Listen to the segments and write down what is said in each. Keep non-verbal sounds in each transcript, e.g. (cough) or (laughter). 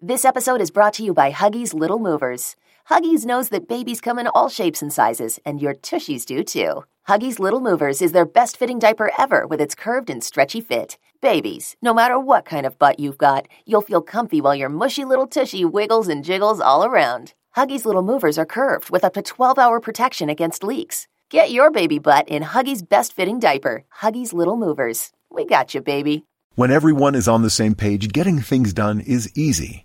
This episode is brought to you by Huggies Little Movers. Huggies knows that babies come in all shapes and sizes, and your tushies do too. Huggies Little Movers is their best fitting diaper ever with its curved and stretchy fit. Babies, no matter what kind of butt you've got, you'll feel comfy while your mushy little tushy wiggles and jiggles all around. Huggies Little Movers are curved with up to 12 hour protection against leaks. Get your baby butt in Huggies' best fitting diaper, Huggies Little Movers. We got you, baby. When everyone is on the same page, getting things done is easy.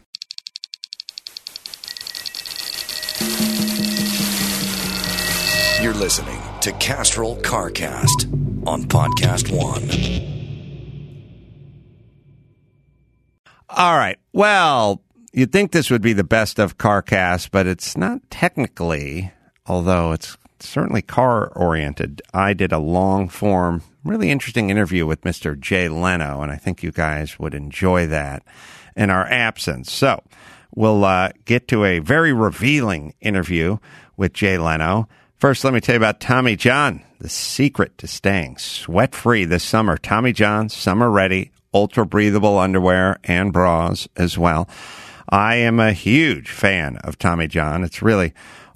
You're listening to Castrol CarCast on Podcast One. All right. Well, you'd think this would be the best of CarCast, but it's not technically, although it's certainly car oriented. I did a long form, really interesting interview with Mr. Jay Leno, and I think you guys would enjoy that in our absence. So we'll uh, get to a very revealing interview with Jay Leno. First, let me tell you about Tommy John, the secret to staying sweat free this summer. Tommy John, summer ready, ultra breathable underwear and bras as well. I am a huge fan of Tommy John. It's really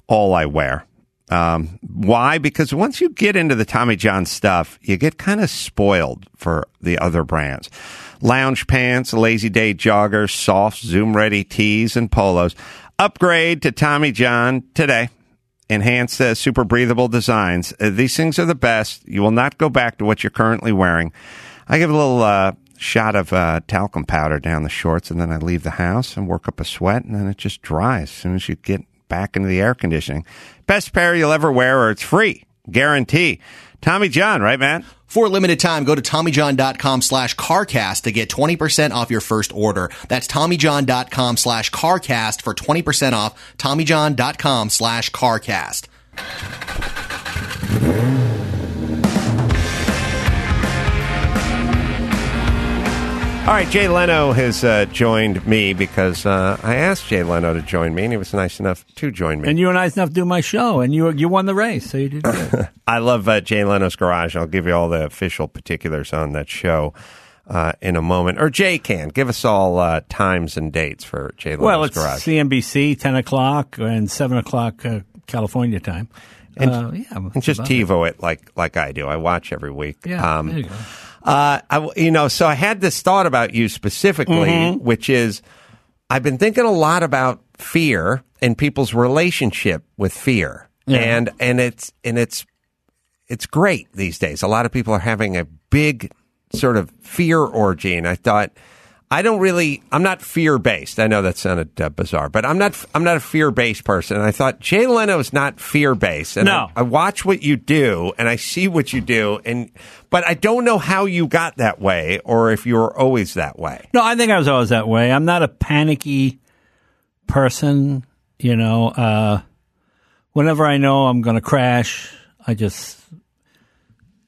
all I wear. Um, why? Because once you get into the Tommy John stuff, you get kind of spoiled for the other brands. Lounge pants, lazy day joggers, soft, zoom ready tees and polos. Upgrade to Tommy John today enhanced uh, super breathable designs. Uh, these things are the best. You will not go back to what you're currently wearing. I give a little uh, shot of uh, talcum powder down the shorts, and then I leave the house and work up a sweat, and then it just dries as soon as you get back into the air conditioning. Best pair you'll ever wear, or it's free. Guarantee. Tommy John, right, man? For a limited time, go to TommyJohn.com slash CarCast to get 20% off your first order. That's TommyJohn.com slash CarCast for 20% off. TommyJohn.com slash CarCast. All right, Jay Leno has uh, joined me because uh, I asked Jay Leno to join me, and he was nice enough to join me. And you were nice enough to do my show, and you you won the race, so you did good. (laughs) I love uh, Jay Leno's Garage. I'll give you all the official particulars on that show uh, in a moment. Or Jay can. Give us all uh, times and dates for Jay Leno's well, it's Garage. CNBC, 10 o'clock, and 7 o'clock uh, California time. And, yeah, and just about it. TiVo it like like I do. I watch every week. Yeah, Um, there you go. Uh, I, you know, so I had this thought about you specifically, Mm-hmm. which is I've been thinking a lot about fear and people's relationship with fear, Yeah. and and it's and it's it's great these days. A lot of people are having a big sort of fear orgy, and I thought. I don't really. I'm not fear based. I know that sounded uh, bizarre, but I'm not. I'm not a fear based person. And I thought Jay Leno is not fear based. And No. I, I watch what you do, and I see what you do, and but I don't know how you got that way, or if you were always that way. No, I think I was always that way. I'm not a panicky person. You know, uh, whenever I know I'm going to crash, I just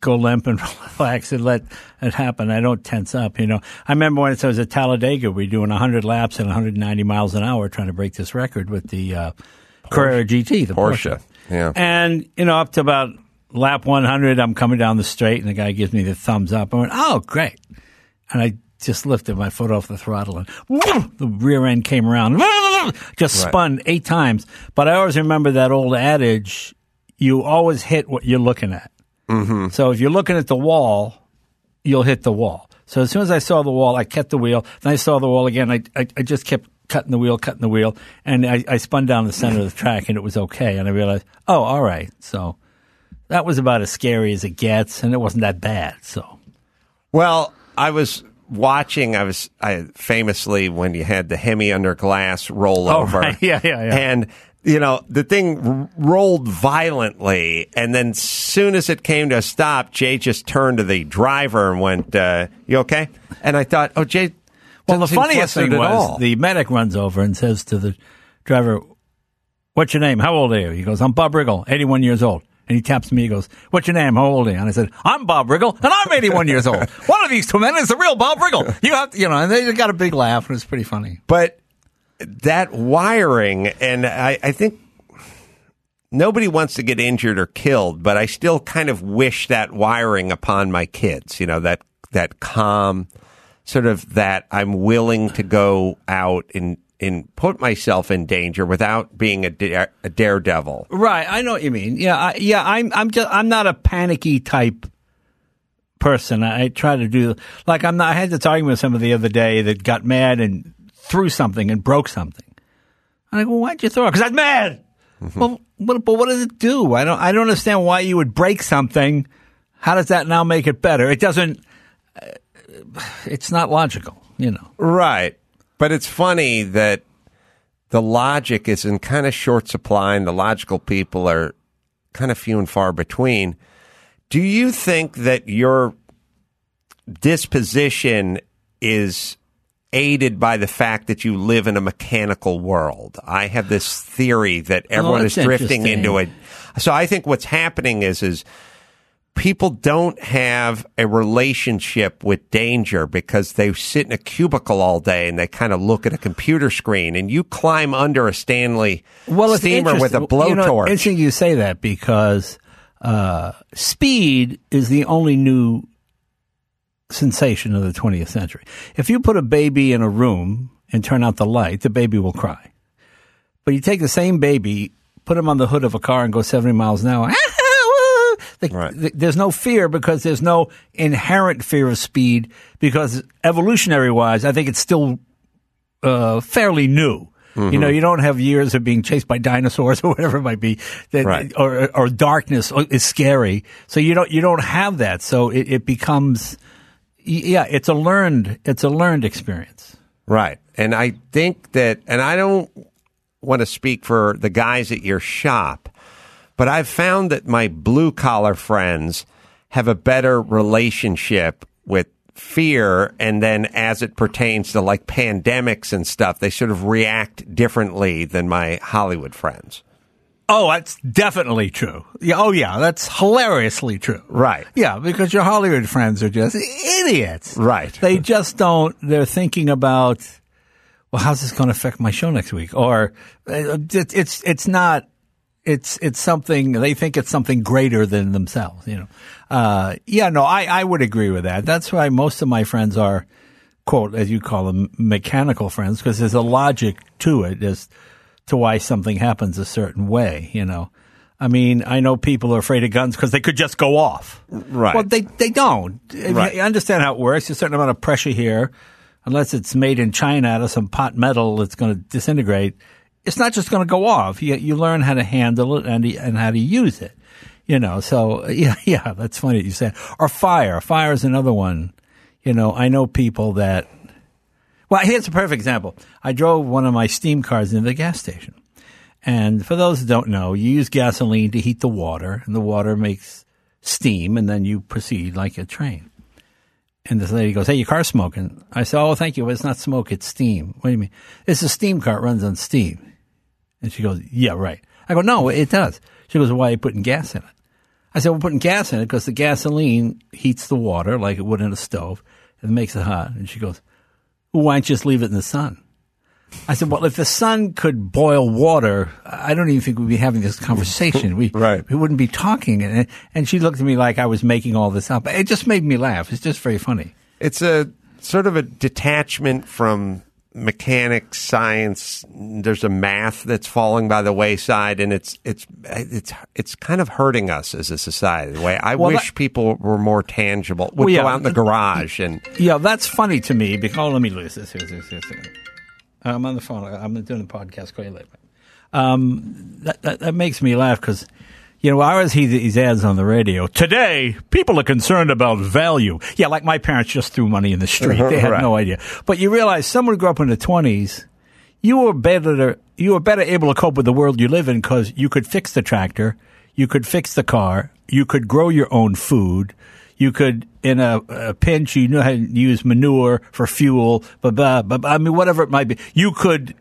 go limp and (laughs) relax and let it happen. I don't tense up. You know, I remember when I was at Talladega, we were doing 100 laps at 190 miles an hour, trying to break this record with the uh, Carrera GT, the Porsche. Porsche, yeah. And you know, up to about lap 100, I'm coming down the straight, and the guy gives me the thumbs up. I went, "Oh, great!" And I just lifted my foot off the throttle, and the rear end came around, (laughs) just Right. spun eight times. But I always remember that old adage: you always hit what you're looking at. Mm-hmm. So if you're looking at the wall, you'll hit the wall. So as soon as I saw the wall, I kept the wheel. Then I saw the wall again. I, I, I just kept cutting the wheel, cutting the wheel, and I, I spun down the center of the track, and it was okay. And I realized, oh, all right. So that was about as scary as it gets, and it wasn't that bad. So Well, I was watching. I was I famously when you had the Hemi under glass rollover. Oh, (laughs) right. Yeah, yeah, yeah. And you know the thing r- rolled violently, and then soon as it came to a stop, Jay just turned to the driver and went, uh, "You okay?" And I thought, "Oh, Jay." Well, the funniest thing at was all. the medic runs over and says to the driver, What's your name? How old are you? He goes, I'm Bob Riggle, 81 years old. And he taps me. He goes, "What's your name? How old are you?" And I said, "I'm Bob Riggle, and I'm 81 years old. (laughs) One of these two men is the real Bob Riggle." You have, to, you know, and they got a big laugh. And it was pretty funny. But that wiring, and I, I think nobody wants to get injured or killed, but I still kind of wish that wiring upon my kids. You know, that that calm, sort of that I'm willing to go out and and put myself in danger without being a, a daredevil. Right, I know what you mean. Yeah, I, yeah, I'm I'm just I'm not a panicky type person. I, try to do like I'm not. I had this argument with somebody the other day that got mad and threw something and broke something. I'm like, well, why'd you throw it? Because I'm mad. Well, what, but what does it do? I don't. I don't understand why you would break something. How does that now make it better? It doesn't. Uh, it's not logical, you know. Right. But it's funny that the logic is in kind of short supply and the logical people are kind of few and far between. Do you think that your disposition is aided by the fact that you live in a mechanical world? I have this theory that everyone is drifting into it. So I think what's happening is is people don't have a relationship with danger because they sit in a cubicle all day and they kind of look at a computer screen and you climb under a Stanley well, steamer with a interesting- you know, blowtorch. interesting you say that because uh, speed is the only new sensation of the 20th century. If you put a baby in a room and turn out the light, the baby will cry. But you take the same baby, put him on the hood of a car, and go 70 miles an hour. (laughs) The- Right. the- there's no fear because there's no inherent fear of speed because evolutionary wise, I think it's still uh, fairly new. You know, you don't have years of being chased by dinosaurs (laughs) or whatever it might be, that, Right. or or darkness is scary. So you don't you don't have that. So it, it becomes, yeah, it's a learned it's a learned experience. Right. And I think that, and I don't want to speak for the guys at your shop, but I've found that my blue collar friends have a better relationship with fear. And then as it pertains to like pandemics and stuff, they sort of react differently than my Hollywood friends. Oh, that's definitely true. Yeah, oh yeah, that's hilariously true. Right. Yeah, because your Hollywood friends are just idiots. Right. They just don't. They're thinking about, well, how's this going to affect my show next week? Or uh, it, it's it's not. It's it's something they think it's something greater than themselves. You know. Uh, yeah. No, I I would agree with that. That's why most of my friends are, quote as you call them, mechanical friends, because there's a logic to it as to why something happens a certain way. You know. I mean, I know people are afraid of guns because they could just go off. Right. Well, they they don't. Right. You understand how it works. There's a certain amount of pressure here, unless it's made in China out of some pot metal that's going to disintegrate. It's not just going to go off. You you learn how to handle it and and how to use it. You know. So (laughs) yeah, yeah. That's funny that you said. Or fire. Fire is another one. You know, I know people that. Well, here's a perfect example. I drove one of my steam cars into the gas station. And for those who don't know, you use gasoline to heat the water, and the water makes steam, and then you proceed like a train. And this lady goes, Hey, your car's smoking. I said, Oh, thank you, but it's not smoke, it's steam. What do you mean? It's a steam car, it runs on steam. And she goes, Yeah, right. I go, No, it does. She goes, Why are you putting gas in it? I said, We're putting gas in it because the gasoline heats the water like it would in a stove and makes it hot. And she goes, Why don't you just leave it in the sun? I said, well, if the sun could boil water, I don't even think we'd be having this conversation. We, (laughs) Right. we wouldn't be talking. And, and she looked at me like I was making all this up. It just made me laugh. It's just very funny. It's a sort of a detachment from mechanics, science. There's a math that's falling by the wayside, and it's it's it's it's kind of hurting us as a society. The way I Well, wish that- people were more tangible. Would Well, yeah. go out in the garage and Yeah, that's funny to me because oh, let me lose this. Here. I'm on the phone. I'm doing the podcast. Call you later. Um, that, that that makes me laugh because you know I always hear these ads on the radio. Today, people are concerned about value. Yeah, like my parents just threw money in the street. Uh-huh. They had Right. no idea. But you realize someone who grew up in the 20s, you were better to, you were better able to cope with the world you live in because you could fix the tractor, you could fix the car, you could grow your own food, you could in a, a pinch you knew how to use manure for fuel, blah, blah, blah. I mean whatever it might be, you could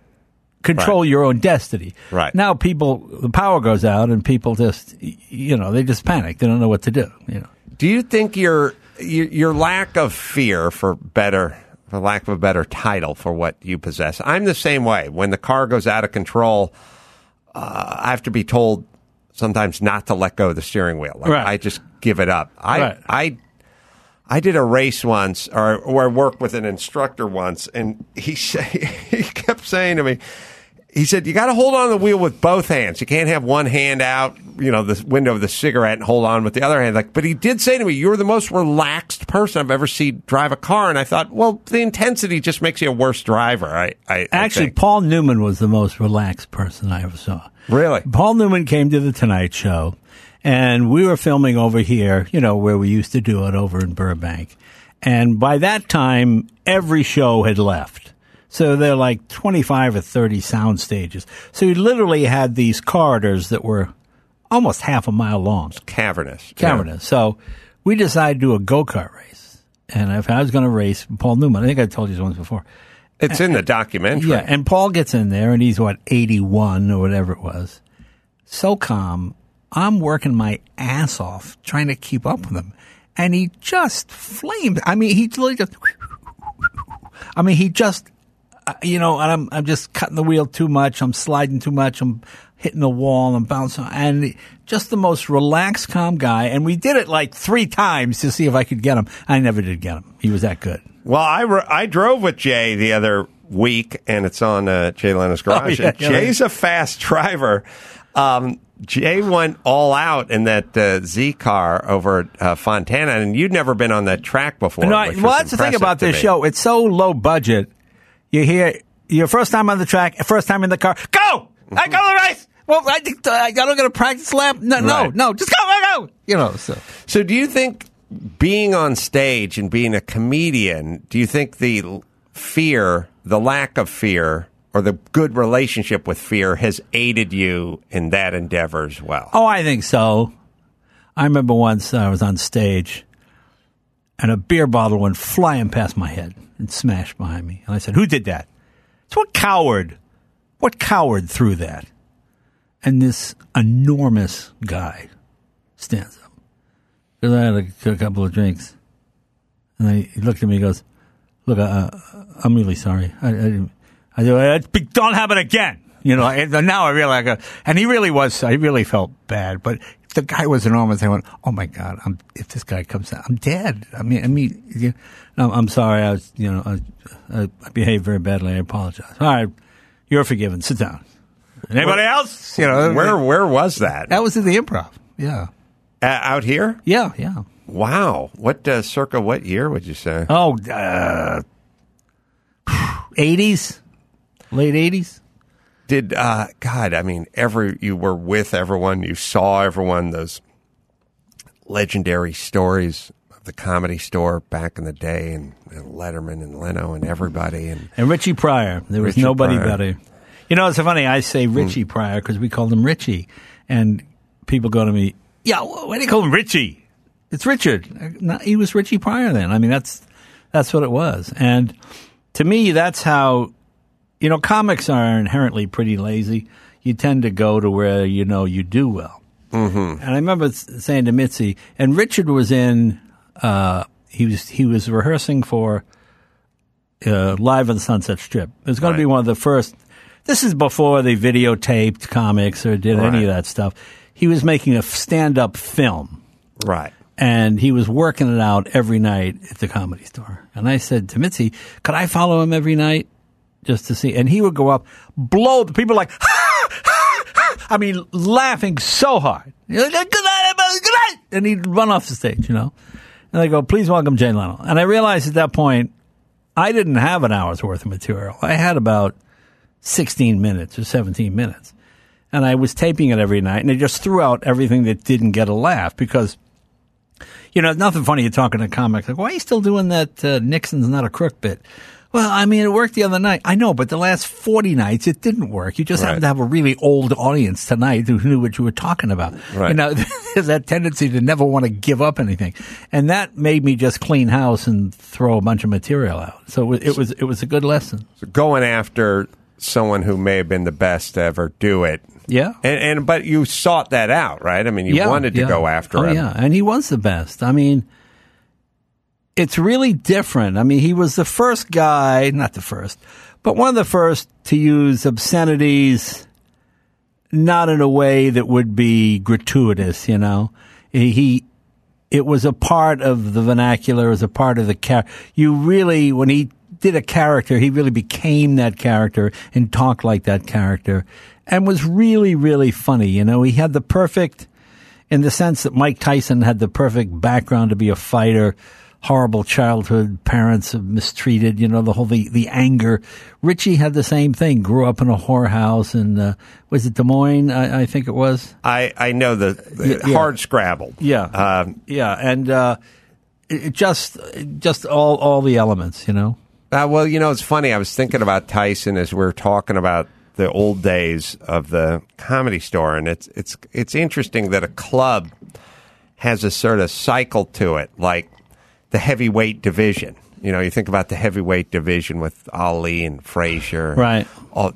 control your own destiny. Right. Now people, the power goes out and people just, you know, they just panic. They don't know what to do, you know. Do you think your your, your lack of fear, for better, for lack of a better title, for what you possess? I'm the same way. When the car goes out of control, uh, I have to be told sometimes not to let go of the steering wheel. Like, Right. I just give it up. I Right. I I did a race once, or or I worked with an instructor once, and he (laughs) say, he kept saying to me. He said, "You got to hold on to the wheel with both hands. You can't have one hand out, you know, the window of the cigarette, and hold on with the other hand." Like, but he did say to me, "You're the most relaxed person I've ever seen drive a car." And I thought, well, the intensity just makes you a worse driver. I, I I Actually, think. Paul Newman was the most relaxed person I ever saw. really, Paul Newman came to the Tonight Show, and we were filming over here, you know, where we used to do it over in Burbank. And by that time, every show had left. So they're like 25 or 30 sound stages. So you literally had these corridors that were almost half a mile long, cavernous, cavernous. So we decided to do a go kart race. And if I was going to race Paul Newman, I think I told you this once before. Yeah. It's in the documentary. Yeah, and Paul gets in there, and he's what eighty one or whatever it was. So calm. I'm working my ass off trying to keep up with him, and he just flamed. I mean, he literally just. I mean, he just, you know, and I'm I'm just cutting the wheel too much. I'm sliding too much. I'm hitting the wall. I'm bouncing, and just the most relaxed, calm guy. And we did it like three times to see if I could get him. I never did get him. He was that good. Well, I, ro- I drove with Jay the other week, and it's on uh, Jay Leno's Garage. Oh, yeah, and yeah. Jay's a fast driver. Um, Jay went all out in that uh, Z car over at uh, Fontana, and you'd never been on that track before. No, I- well, that's the thing about this me. show. It's so low budget. You hear your first time on the track, first time in the car. Go! I go the race. Well, I uh, I don't get a practice lap. No, no, Right. no. Just go, go, go. You know. So So, do you think being on stage and being a comedian, do you think the fear, the lack of fear, or the good relationship with fear has aided you in that endeavor as well? Oh, I think so. I remember once I was on stage and a beer bottle went flying past my head and smashed behind me. And I said, Who did that? It's what coward? What coward threw that? And this enormous guy stands up. Because I had a, a couple of drinks. And I, he looked at me and goes, Look, uh, I'm really sorry. I, I, didn't- I said, "Uh, don't again. You know, and now I realize, and he really was, I really felt bad, but the guy was enormous. I went, oh my God, I'm, if this guy comes out, I'm dead. I mean, I mean, you know, I'm sorry. I was, you know, I, I, I behaved very badly. I apologize. All right. You're forgiven. Sit down. Anybody else? You know, Where where was that? that was in the improv. Yeah. Uh, out here? Yeah. Yeah. Wow. What uh, circa what year would you say? Oh, uh, (sighs) 80s, late 80s. Did uh, God? I mean, every you were with everyone, you saw everyone. Those legendary stories of the comedy store back in the day, and, and Letterman and Leno and everybody, and And Richie Pryor. There was Richie nobody Pryor. Better. You know, it's so funny. I say Richie Pryor because we called him Richie. And people go to me, yeah, why do you call him Richie? It's Richard. No, he was Richie Pryor then. I mean, that's, that's what it was. And to me, that's how, you know, comics are inherently pretty lazy. You tend to go to where you know you do well. Mm-hmm. And I remember saying to Mitzi, and Richard was in, uh, he was, he was rehearsing for, uh, live on the Sunset Strip. It was going to be one of the first. This is before they videotaped comics or did any of that stuff. He was making a stand-up film, right. and he was working it out every night at the comedy store. And I said to Mitzi, "Could I follow him every night just to see?" And he would go up, blow the people like, I mean, laughing so hard. Good night, good night, and he'd run off the stage, you know. And they go, "Please welcome Jay Leno." And I realized at that point, I didn't have an hour's worth of material. I had about 16 minutes or 17 minutes. And I was taping it every night, and they just threw out everything that didn't get a laugh because, you know, nothing funny. You're talking to comics like, why are you still doing that uh, Nixon's not a crook bit? Well, I mean, it worked the other night. I know, but the last 40 nights, it didn't work. You just Right. happened to have a really old audience tonight who knew what you were talking about. Right. You know, (laughs) there's that tendency to never want to give up anything. And that made me just clean house and throw a bunch of material out. So it was, it was, it was a good lesson. So going after someone who may have been the best to ever do it. Yeah. And, and but you sought that out, right? I mean, you Yeah, wanted to yeah. go after oh, him. Yeah, and he was the best. I mean, it's really different. I mean, he was the first guy, not the first, but one of the first to use obscenities not in a way that would be gratuitous, you know. He it was a part of the vernacular, as a part of the character. You really, when he did a character, he really became that character and talked like that character and was really, really funny. You know, he had the perfect, in the sense that Mike Tyson had the perfect background to be a fighter, horrible childhood, parents have mistreated, you know, the whole, the, the anger. Richie had the same thing, grew up in a whorehouse in, uh, was it Des Moines? I, I think it was. I, I know the, the Yeah, hard scrabble. Yeah, Um, yeah, and uh, it, it just just all all the elements, you know. Uh, well, you know, it's funny. I was thinking about Tyson as we are talking about the old days of the comedy store, and it's it's it's interesting that a club has a sort of cycle to it, like the heavyweight division. You know, you think about the heavyweight division with Ali and Frazier, Right. all,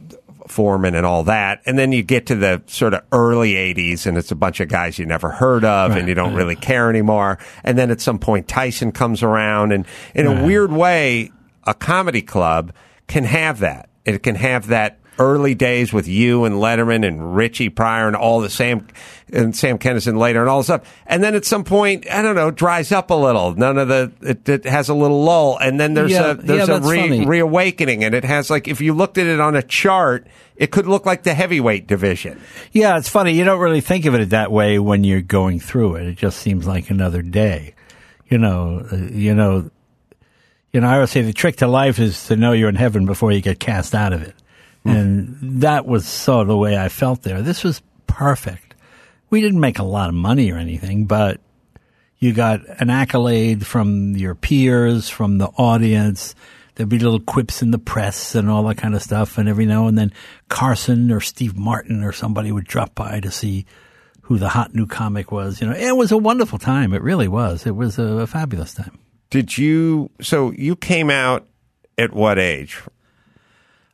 Foreman, and all that, and then you get to the sort of early '80s, and it's a bunch of guys you never heard of, Right, and you don't right. really care anymore. And then at some point, Tyson comes around, and in a weird way, a comedy club can have that. It can have that early days with you and Letterman and Richie Pryor and all the Sam and Sam Kinison later and all this stuff. And then at some point, I don't know, dries up a little. None of the it, it has a little lull, and then there's Yeah, a there's yeah, a re, reawakening, and it has like if you looked at it on a chart, it could look like the heavyweight division. Yeah, it's funny. You don't really think of it that way when you're going through it. It just seems like another day. You know, uh, you know, you know. I always say the trick to life is to know you're in heaven before you get cast out of it, Hmm. and that was sort of the way I felt there. This was perfect. We didn't make a lot of money or anything, but you got an accolade from your peers, from the audience. There'd be little quips in the press and all that kind of stuff. And every now and then Carson or Steve Martin or somebody would drop by to see who the hot new comic was. You know, it was a wonderful time. It really was. It was a, a fabulous time. Did you? So you came out at what age?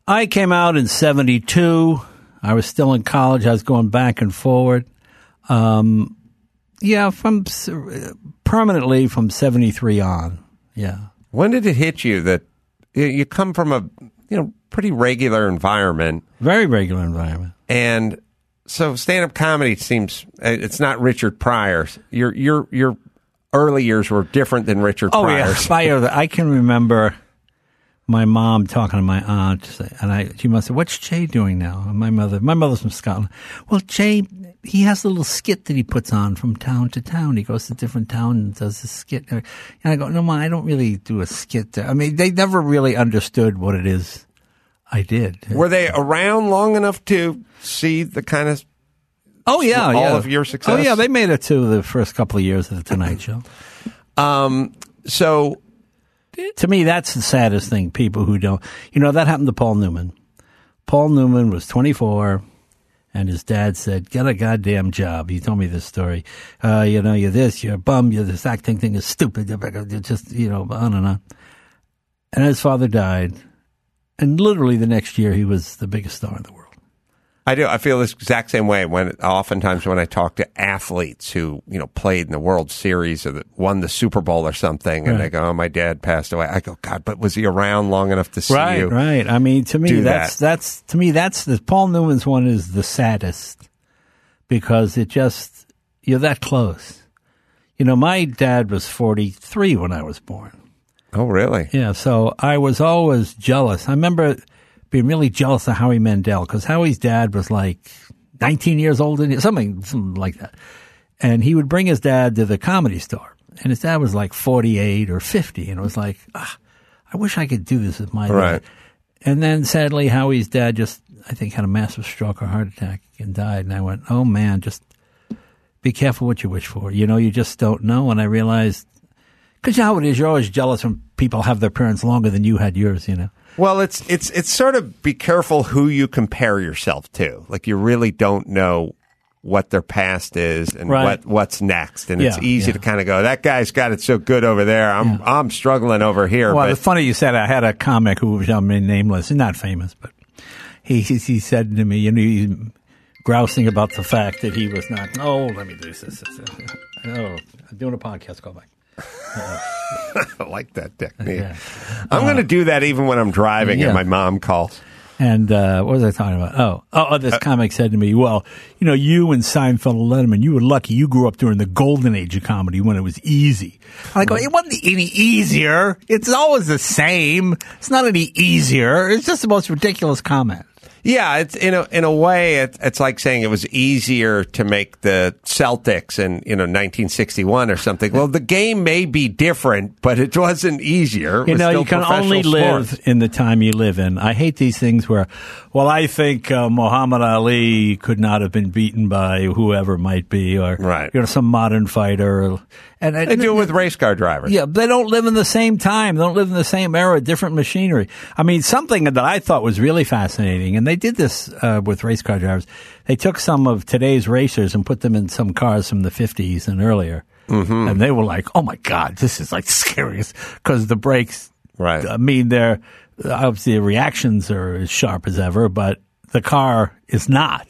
I came out in 72. I was still in college. I was going back and forward. Um, yeah, from permanently from 73 on. Yeah. When did it hit you that you- you come from a you know pretty regular environment, Very regular environment. and so stand up comedy seems uh, it's not Richard Pryor's. Your your your early years were different than Richard Oh Pryor's. (laughs) yeah, Fire. I can remember my mom talking to my aunt, and I she must say, "What's Jay doing now?" And my mother, my mother's from Scotland. Well, Jay, he has a little skit that he puts on from town to town. He goes to different town and does a skit. And I go, "No, mom, I don't really do a skit." There. I mean, they never really understood what it is I did. Were they around long enough to see the kind of Oh yeah, all yeah. of your success? Oh yeah, they made it to the first couple of years of the Tonight Show. (laughs) um so to me, that's the saddest thing. People who don't, you know, that happened to Paul Newman. Paul Newman was 24, and his dad said, "Get a goddamn job." He told me this story. Uh, you know, you're this, you're a bum. You're this acting thing is stupid. You're just, you know, on and on. And his father died, and literally the next year, he was the biggest star in the world. I do. I feel the exact same way when oftentimes when I talk to athletes who you know played in the World Series or that won the Super Bowl or something, and Right. they go, "Oh, my dad passed away." I go, "God, but was he around long enough to see right, you?" right. I mean, to me, that's that. that's to me that's the Paul Newman's one is the saddest because it just you're that close. You know, my dad was 43 when I was born. Oh, really? Yeah, so I was always jealous. I remember being really jealous of Howie Mandel because Howie's dad was like 19 years old and something, something like that. And he would bring his dad to the comedy store. And his dad was like 48 or 50. And it was like, ah, I wish I could do this with my Right. dad. And then sadly, Howie's dad just, I think, had a massive stroke or heart attack and died. And I went, oh man, just be careful what you wish for. You know, you just don't know. And I realized, because you know how it is, you're always jealous when people have their parents longer than you had yours, you know. Well, it's it's it's sort of be careful who you compare yourself to. Like you really don't know what their past is and Right. what what's next, and it's easy yeah. to kind of go, "That guy's got it so good over there. I'm I'm struggling over here." Well, it's funny you said I had a comic who was I mean, nameless, not famous, but he he he said to me, you know, he's grousing about the fact that he was not. Oh, let me do this. this, this. Oh, I'm doing a podcast. Call back. (laughs) I like that technique. I'm going to do that even when I'm driving yeah. and my mom calls. And uh, what was I talking about? Oh, oh, oh this comic said to me, "Well, you know, you and Seinfeld and Letterman, you were lucky. You grew up during the golden age of comedy when it was easy." I go, "It wasn't any easier. It's always the same. It's not any easier. It's just the most ridiculous comment." Yeah, it's in a in a way, it's, it's like saying it was easier to make the Celtics in you know 1961 or something. Well, the game may be different, but it wasn't easier. It You was know, you can only live in the time you live in. I hate these things where, well, I think uh, Muhammad Ali could not have been beaten by whoever might be, or Right. you know, some modern fighter. And They do it with race car drivers. Yeah, they don't live in the same time. They don't live in the same era, different machinery. I mean, something that I thought was really fascinating, and they did this uh, with race car drivers. They took some of today's racers and put them in some cars from the 50s and earlier. Mm-hmm. And they were like, oh my God, this is like scariest because the brakes, Right. I mean, they're obviously the reactions are as sharp as ever, but the car is not.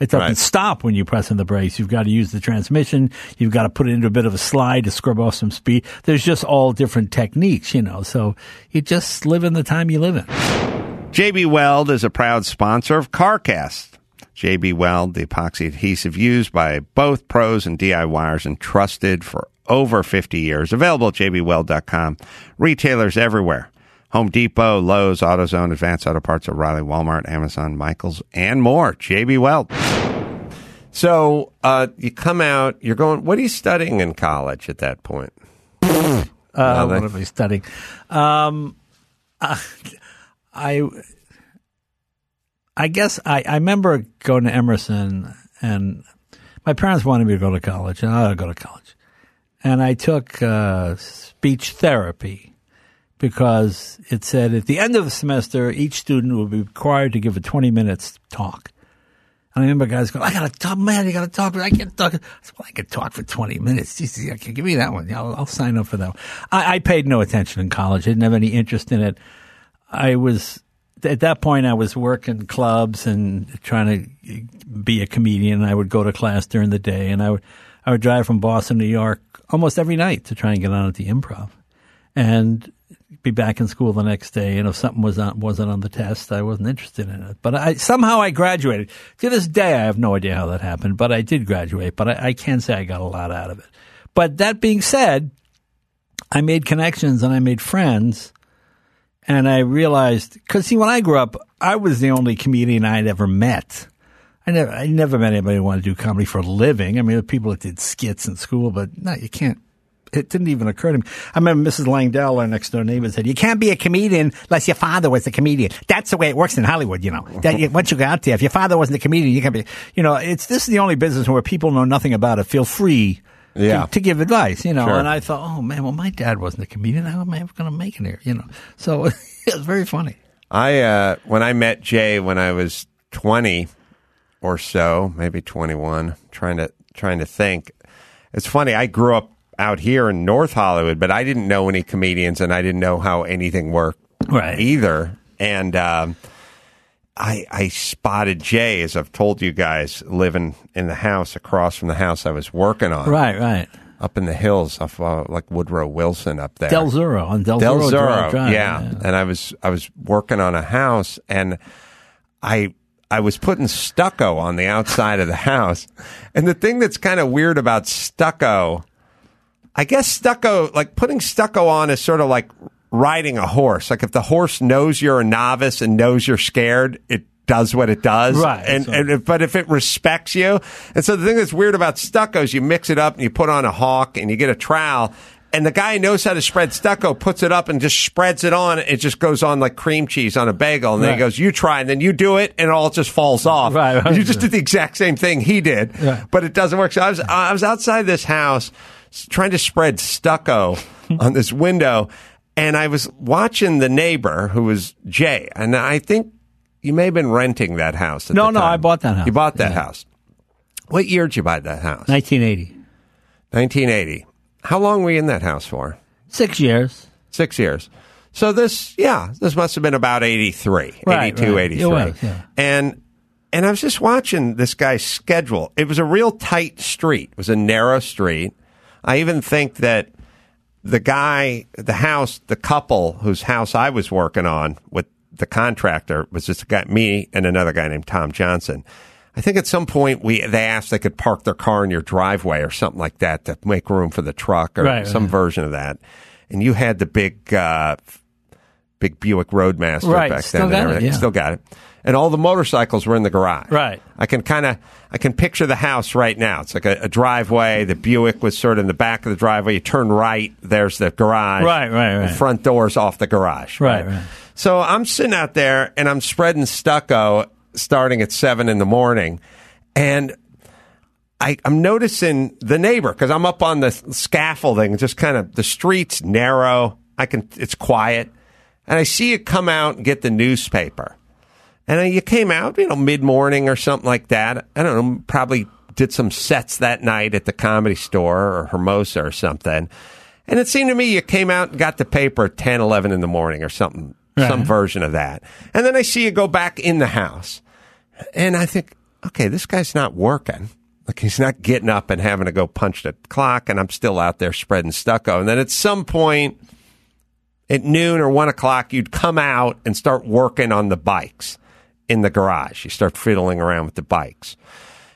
It doesn't Right. stop when you press on the brakes. You've got to use the transmission. You've got to put it into a bit of a slide to scrub off some speed. There's just all different techniques, you know. So you just live in the time you live in. JB Weld is a proud sponsor of CarCast. JB Weld, the epoxy adhesive used by both pros and DIYers and trusted for over 50 years. Available at jbweld.com. Retailers everywhere. Home Depot, Lowe's, AutoZone, Advanced Auto Parts, O'Reilly, Walmart, Amazon, Michaels, and more. JB Weld. So uh, you come out, you're going, what are you studying in college at that point? Uh, Well, what am I studying? Um, uh, I, I guess I, I remember going to Emerson, and my parents wanted me to go to college, and I ought to go to college. And I took uh, speech therapy because it said at the end of the semester, each student would be required to give a 20 minutes talk. And I remember guys going, I got to talk, man, you got to talk. I can't talk. I said, well, I can talk for 20 minutes. Jesus, give me that one. I'll, I'll sign up for that one. I, I paid no attention in college. I didn't have any interest in it. I was, at that point, I was working clubs and trying to be a comedian. I would go to class during the day and I would, I would drive from Boston, New York almost every night to try and get on at the improv and be back in school the next day. And if something was on, wasn't on the test, I wasn't interested in it. But I somehow I graduated. To this day, I have no idea how that happened, but I did graduate. But I, I can say I got a lot out of it. But that being said, I made connections and I made friends. And I realized, because see, when I grew up, I was the only comedian I'd ever met. I never, I never met anybody who wanted to do comedy for a living. I mean, there were people that did skits in school, but no, you can't. It didn't even occur to me. I remember Mrs. Langdell, our next door neighbor, said, "You can't be a comedian unless your father was a comedian." That's the way it works in Hollywood, you know. That you, once you go out there, if your father wasn't a comedian, you can't be. You know, it's this is the only business where people know nothing about it. Feel free. to- Yeah. To, give advice, you know, Sure. and I thought, oh man, well, my dad wasn't a comedian. How am I ever going to make it here? You know, so (laughs) it was very funny. I uh, when I met Jay when I was twenty or so, maybe twenty one, trying to trying to think. It's funny. I grew up out here in North Hollywood, but I didn't know any comedians, and I didn't know how anything worked Right. either. And um, I I spotted Jay, as I've told you guys, living in the house across from the house I was working on, Right, right. up in the hills, off uh, like Woodrow Wilson up there. Del Zuro on Del, Del Zuro, Zuro, Drive, Drive, yeah. And I was I was working on a house, and I I was putting stucco on the outside of the house. And the thing that's kind of weird about stucco, I guess stucco, like putting stucco on, is sort of like riding a horse. Like if the horse knows you're a novice and knows you're scared, it does what it does. Right, And, so- and if- but if it respects you, and so the thing that's weird about stucco is you mix it up and you put on a hawk and you get a trowel. And the guy who knows how to spread stucco puts it up and just spreads it on. It just goes on like cream cheese on a bagel. And then he goes, you try. And then you do it and it all just falls off. Right, right. You just did the exact same thing he did, Right. but it doesn't work. So I was, I was outside this house trying to spread stucco (laughs) on this window. And I was watching the neighbor who was Jay. And I think you may have been renting that house. At No, no. I bought that house. You bought that Yeah. house. What year did you buy that house? 1980. 1980. How long were you in that house for? Six years. Six years. So this, yeah, this must have been about 83, Right, 82, right. 83. It was, yeah. And and I was just watching this guy's schedule. It was a real tight street. It was a narrow street. I even think that the guy, the house, the couple whose house I was working on with the contractor was just guy, me and another guy named Tom Johnson. I think at some point we they asked they could park their car in your driveway or something like that to make room for the truck or Right, some right. version of that. And you had the big, uh, big Buick Roadmaster Right, back still then. and got it, yeah. Still got it. And all the motorcycles were in the garage. Right. I can kind of, I can picture the house right now. It's like a, a driveway. The Buick was sort of in the back of the driveway. You turn right, there's the garage. Right, right, right. The front door's off the garage. Right, right. So I'm sitting out there and I'm spreading stucco starting at seven in the morning. And I, I'm noticing the neighbor because I'm up on the scaffolding, just kind of the street's narrow. I can, it's quiet. And I see it come out and get the newspaper. And uh, you came out, you know, mid morning or something like that. I don't know, probably did some sets that night at the comedy store or Hermosa or something. And it seemed to me you came out and got the paper at 10, 11 in the morning or something, some version of that. And then I see you go back in the house. And I think, okay, this guy's not working. Like he's not getting up and having to go punch the clock. And I'm still out there spreading stucco. And then at some point at noon or one o'clock, you'd come out and start working on the bikes in the garage. You start fiddling around with the bikes.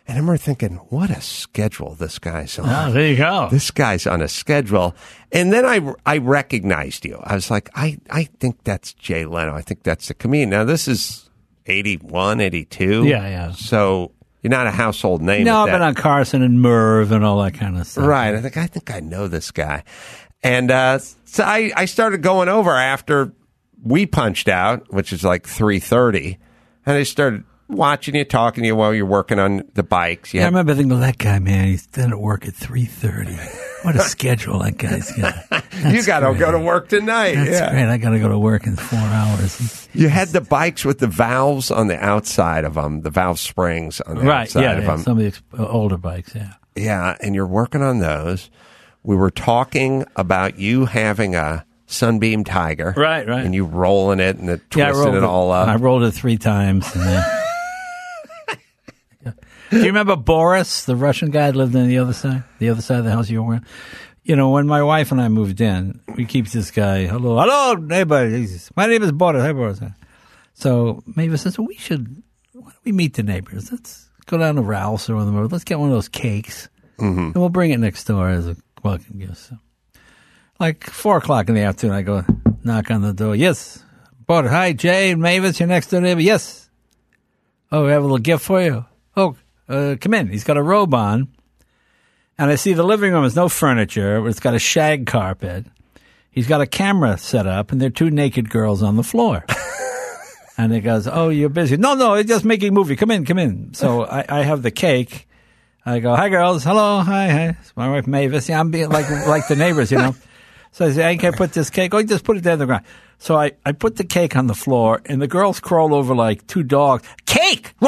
And I remember thinking, what a schedule this guy's on. Oh, there you go. This guy's on a schedule. And then I, I recognized you. I was like, I, I think that's Jay Leno. I think that's the comedian. Now, this is 81, 82. Yeah, yeah. So you're not a household name. no, I've been on Carson and Merv and all that kind of stuff. Right. I think I think I know this guy. And uh, so I, I started going over after we punched out, which is like three thirty, and I started watching you, talking to you while you're working on the bikes. You I had- remember thinking, well, that guy, man, he's done at work at three thirty. What a (laughs) schedule that guy's got. (laughs) you got to go to work tonight. That's yeah. great. I got to go to work in four hours. You had the bikes with the valves on the outside of them, the valve springs on the right? outside Yeah, of yeah. them. Some of the ex- uh, older bikes. Yeah. Yeah, and you're working on those. We were talking about you having a Sunbeam Tiger, Right, right. and you rolling it and it Yeah, twisting it all up. I rolled it three times. And then... (laughs) Do you remember Boris, the Russian guy that lived on the other side, the other side of the house you were in? You know, when my wife and I moved in, we keep this guy. Hello, hello, neighbor. My name is Boris. Hi, Boris. So Mavis says, well, we should. Why don't we meet the neighbors? Let's go down to Ralph's or on the road. Let's get one of those cakes, mm-hmm. and we'll bring it next door as a welcome gift. So, like four o'clock in the afternoon, I go knock on the door. Yes, But Hi, Jay, Mavis, your next door neighbor. Yes. Oh, we have a little gift for you. Oh, uh, come in. He's got a robe on. And I see the living room has no furniture, but it's got a shag carpet. He's got a camera set up, and there are two naked girls on the floor. (laughs) and he goes, Oh, you're busy. No, no, it's just making a movie. Come in, come in. So I, I have the cake. I go, Hi, girls. Hello. Hi, hi. It's my wife, Mavis. Yeah, I'm being like, like the neighbors, you know. (laughs) So I say, I can't put this cake. Oh, just put it down the ground. So I, I put the cake on the floor, and the girls crawl over like two dogs. Cake! (laughs)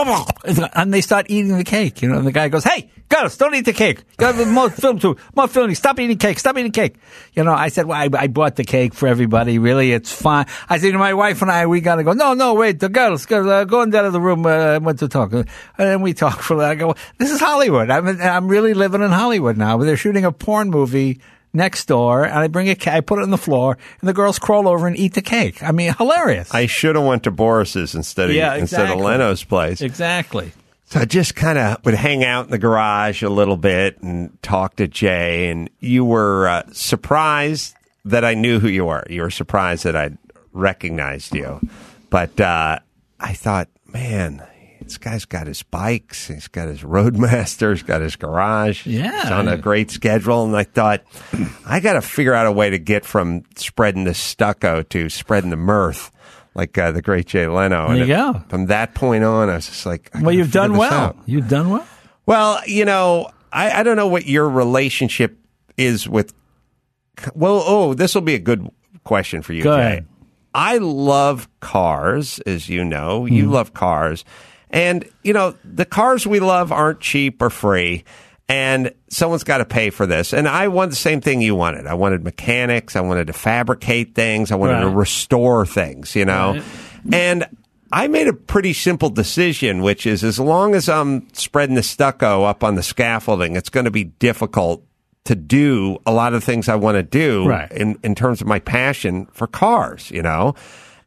And they start eating the cake, you know. And the guy goes, "Hey, girls, don't eat the cake. More (laughs) film too. More filming. Stop eating cake. Stop eating cake." You know. I said, "Well, I, I bought the cake for everybody. Really, it's fine." I said to my wife and I, we got to go. No, no, wait. The girls, girls uh, go in the room. Uh, I want to talk. And then we talk for. I go, "This is Hollywood. I'm I'm really living in Hollywood now. They're shooting a porn movie." Next door, and I bring a cake, I put it on the floor, and the girls crawl over and eat the cake. I mean, hilarious. I should have went to Boris's instead of Yeah, instead of. Leno's place. exactly. So I just kind of would hang out in the garage a little bit and talk to Jay. And you were uh, surprised that I knew who you were. You were surprised that I recognized you. But uh, I thought, man, this guy's got his bikes. He's got his Roadmaster. He's got his garage. Yeah. He's on a great schedule. And I thought, I got to figure out a way to get from spreading the stucco to spreading the mirth. Like uh, the great Jay Leno. There And you it- go. From that point on, I was just like, Well, you've done well. out. You've done well. Well, you know, I, I don't know what your relationship is with. Well, oh, this will be a good question for you, Go Jay. ahead. I love cars, as you know. You love cars. And, you know, the cars we love aren't cheap or free. And someone's got to pay for this. And I want the same thing you wanted. I wanted mechanics. I wanted to fabricate things. I wanted to restore things, you know? Right. And I made a pretty simple decision, which is as long as I'm spreading the stucco up on the scaffolding, it's going to be difficult to do a lot of things I want to do Right. in, in terms of my passion for cars, you know?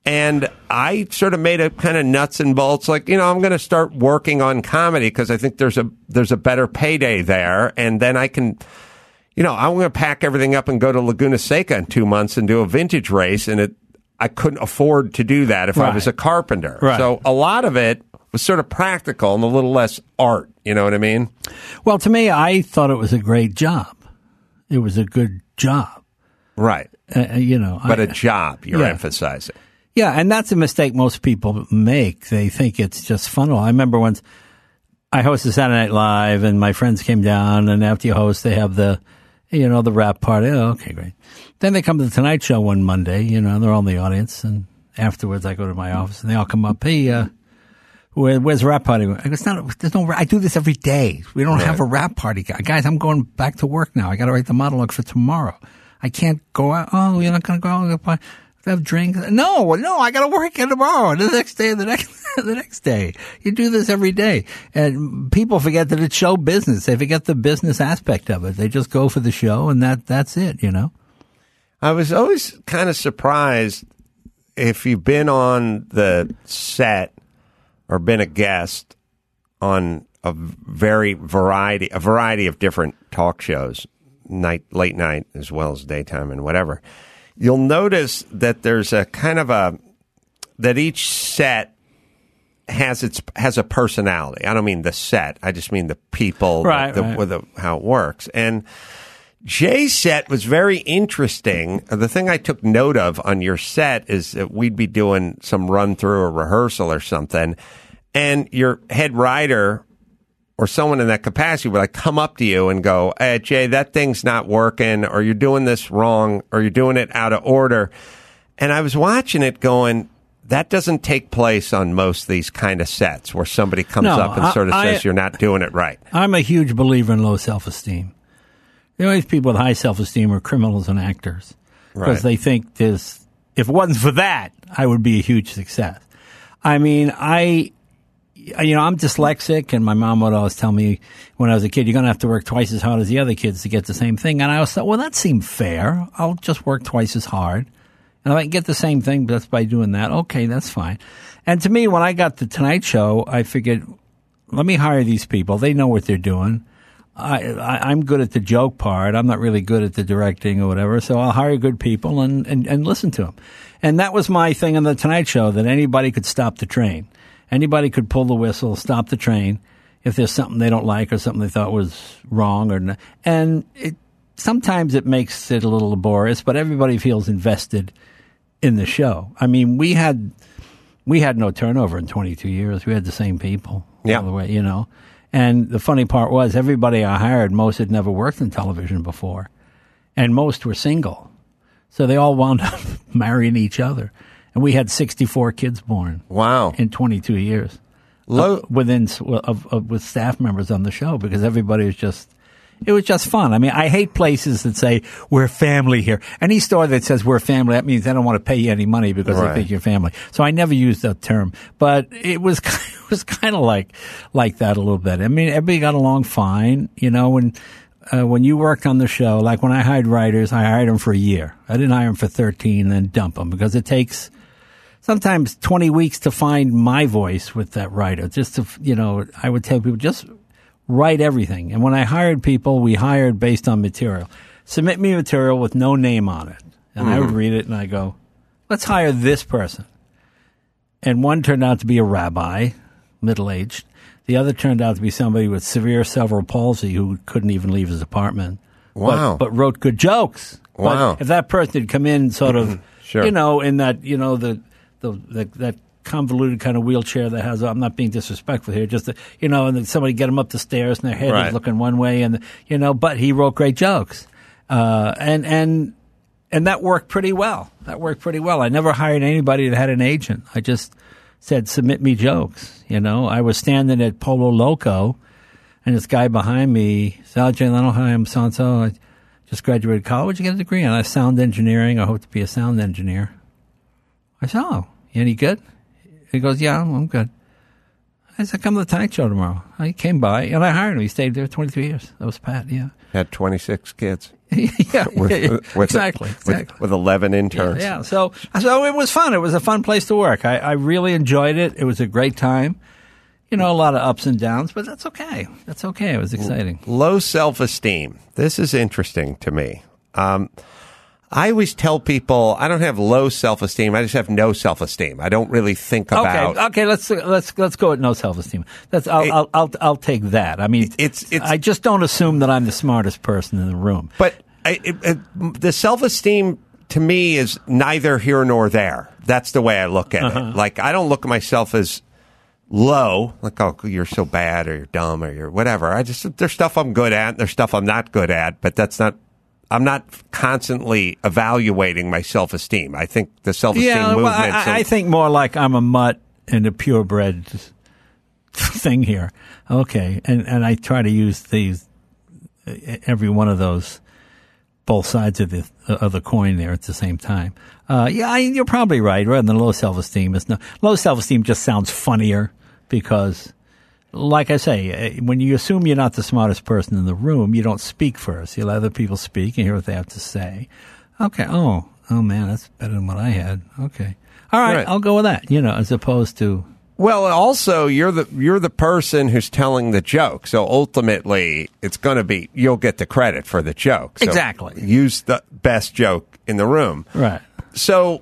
And I sort of made a kind of nuts and bolts, like, you know, I'm going to start working on comedy because I think there's a, there's a better payday there. And then I can, you know, I'm going to pack everything up and go to Laguna Seca in two months and do a vintage race. And it, I couldn't afford to do that if I was a carpenter. Right. So a lot of it was sort of practical and a little less art. You know what I mean? Well, to me, I thought it was a great job. It was a good job. Right. Uh, uh, you know, But I- a job you're Yeah. emphasizing. Yeah, and that's a mistake most people make. They think it's just fun. I remember once I hosted Saturday Night Live, and my friends came down, and after you host, they have the, you know, the rap party. Oh, okay, great. Then they come to the Tonight Show one Monday. You know, they're all in the audience, and afterwards, I go to my office, and they all come up. Hey, uh, where, where's the rap party? I go, it's not, there's no, I do this every day. We don't have a rap party. Guys, I'm going back to work now. I got to write the monologue for tomorrow. I can't go out. Oh, you're not going to go out. Have drinks? No, no, I got to work in tomorrow. The next day, the next, (laughs) the next day. You do this every day. And people forget that it's show business. They forget the business aspect of it. They just go for the show and that, that's it, you know? I was always kind of surprised if you've been on the set or been a guest on a very variety a variety of different talk shows, night late night as well as daytime and whatever. You'll notice that there's a kind of a that each set has its has a personality. I don't mean the set. I just mean the people, Right, the, right. with the, how it works. And Jay's set was very interesting. The thing I took note of on your set is that we'd be doing some run through or rehearsal or something, and your head writer or someone in that capacity would like come up to you and go, hey, Jay, that thing's not working, or you're doing this wrong, or you're doing it out of order. And I was watching it going, that doesn't take place on most of these kind of sets where somebody comes No, up and I- sort of I- says you're not doing it right. I'm a huge believer in low self esteem. The only people with high self esteem are criminals and actors because Right. they think this. If it wasn't for that, I would be a huge success. I mean, I, you know, I'm dyslexic, and my mom would always tell me when I was a kid, "You're going to have to work twice as hard as the other kids to get the same thing." And I always thought, well, that seemed fair. I'll just work twice as hard. And if I can get the same thing just by doing that, okay, that's fine. And to me, when I got the Tonight Show, I figured, let me hire these people. They know what they're doing. I, I, I'm good at the joke part. I'm not really good at the directing or whatever. So I'll hire good people and, and, and listen to them. And that was my thing on the Tonight Show that anybody could stop the train. Anybody could pull the whistle, stop the train if there's something they don't like or something they thought was wrong or n- and it sometimes it makes it a little laborious, but everybody feels invested in the show. I mean, we had we had no turnover in 22 years. We had the same people Yeah. all the way, you know. And the funny part was everybody I hired, most had never worked in television before, and most were single. So they all wound (laughs) up marrying each other. And we had 64 kids born Wow. in 22 years Low, within of, of with staff members on the show because everybody was just it was just fun. I mean, I hate places that say we're family here. Any store that says we're family, that means they don't want to pay you any money because Right. they think you're family. So I never used that term, but it was (laughs) it was kind of like like that a little bit. I mean, everybody got along fine, you know. When uh, when you worked on the show, like when I hired writers, I hired them for a year. I didn't hire them for thirteen and then dump them because it takes sometimes 20 weeks to find my voice with that writer. Just to, you know, I would tell people just write everything. And when I hired people, we hired based on material. Submit me material with no name on it. And I would mm. read it and I go, let's hire this person. And one turned out to be a rabbi, middle aged. The other turned out to be somebody with severe cerebral palsy who couldn't even leave his apartment. but- Wow. But, wrote good jokes. Wow. But if that person had come in sort of, (clears throat) Sure. you know, in that, you know, the, the, the that convoluted kind of wheelchair that has, I'm not being disrespectful here, just, the, you know, and then somebody get them up the stairs and their head Right. is looking one way and, you know, but he wrote great jokes. Uh, and, and, and that worked pretty well. That worked pretty well. I never hired anybody that had an agent. I just said, submit me jokes. You know, I was standing at Pollo Loco And this guy behind me said, oh, Jay Leno, hi, I'm so. I just graduated college. You get a degree in? I sound engineering. I hope to be a sound engineer. I said, oh, you any good? He goes, yeah, I'm good. I said, come to the Tonight Show tomorrow. He came by and I hired him. He stayed there 23 years. That was Pat, yeah. Had 26 kids. (laughs) yeah, (laughs) With, yeah, yeah. with- exactly, with- exactly. With, 11 interns. Yeah, so so it was fun. It was a fun place to work. I, I really enjoyed it. It was a great time. You know, a lot of ups and downs, but that's okay. That's okay. It was exciting. Low self esteem. This is interesting to me. Um, I always tell people I don't have low self esteem. I just have no self esteem. I don't really think about. Okay, okay. Let's let's let's go with no self esteem. That's I'll, It- I'll I'll I'll take that. I mean, It's- it's- I just don't assume that I'm the smartest person in the room. But I, it, it, the self esteem to me is neither here nor there. That's the way I look at Uh-huh. it. Like I don't look at myself as low, like oh you're so bad or you're dumb or you're whatever. I just there's stuff I'm good at, there's stuff I'm not good at, but that's not. I'm not constantly evaluating my self esteem. I think the self esteem Yeah, well, movement. I, I think more like I'm a mutt and a purebred (laughs) thing here. Okay, and and I try to use these every one of those both sides of the of the coin there at the same time. Uh, yeah, I, you're probably right. Rather than low self esteem, is no low self esteem just sounds funnier because. Like I say, eh, when you assume you're not the smartest person in the room, you don't speak first. You let other people speak and hear what they have to say. Okay. Oh, oh man, that's better than what I had. Okay. All right, Right. I'll go with that. You know, as opposed to Well, also you're the you're the person who's telling the joke. So ultimately, it's going to be you'll get the credit for the joke. So Exactly. Use the best joke in the room. right. So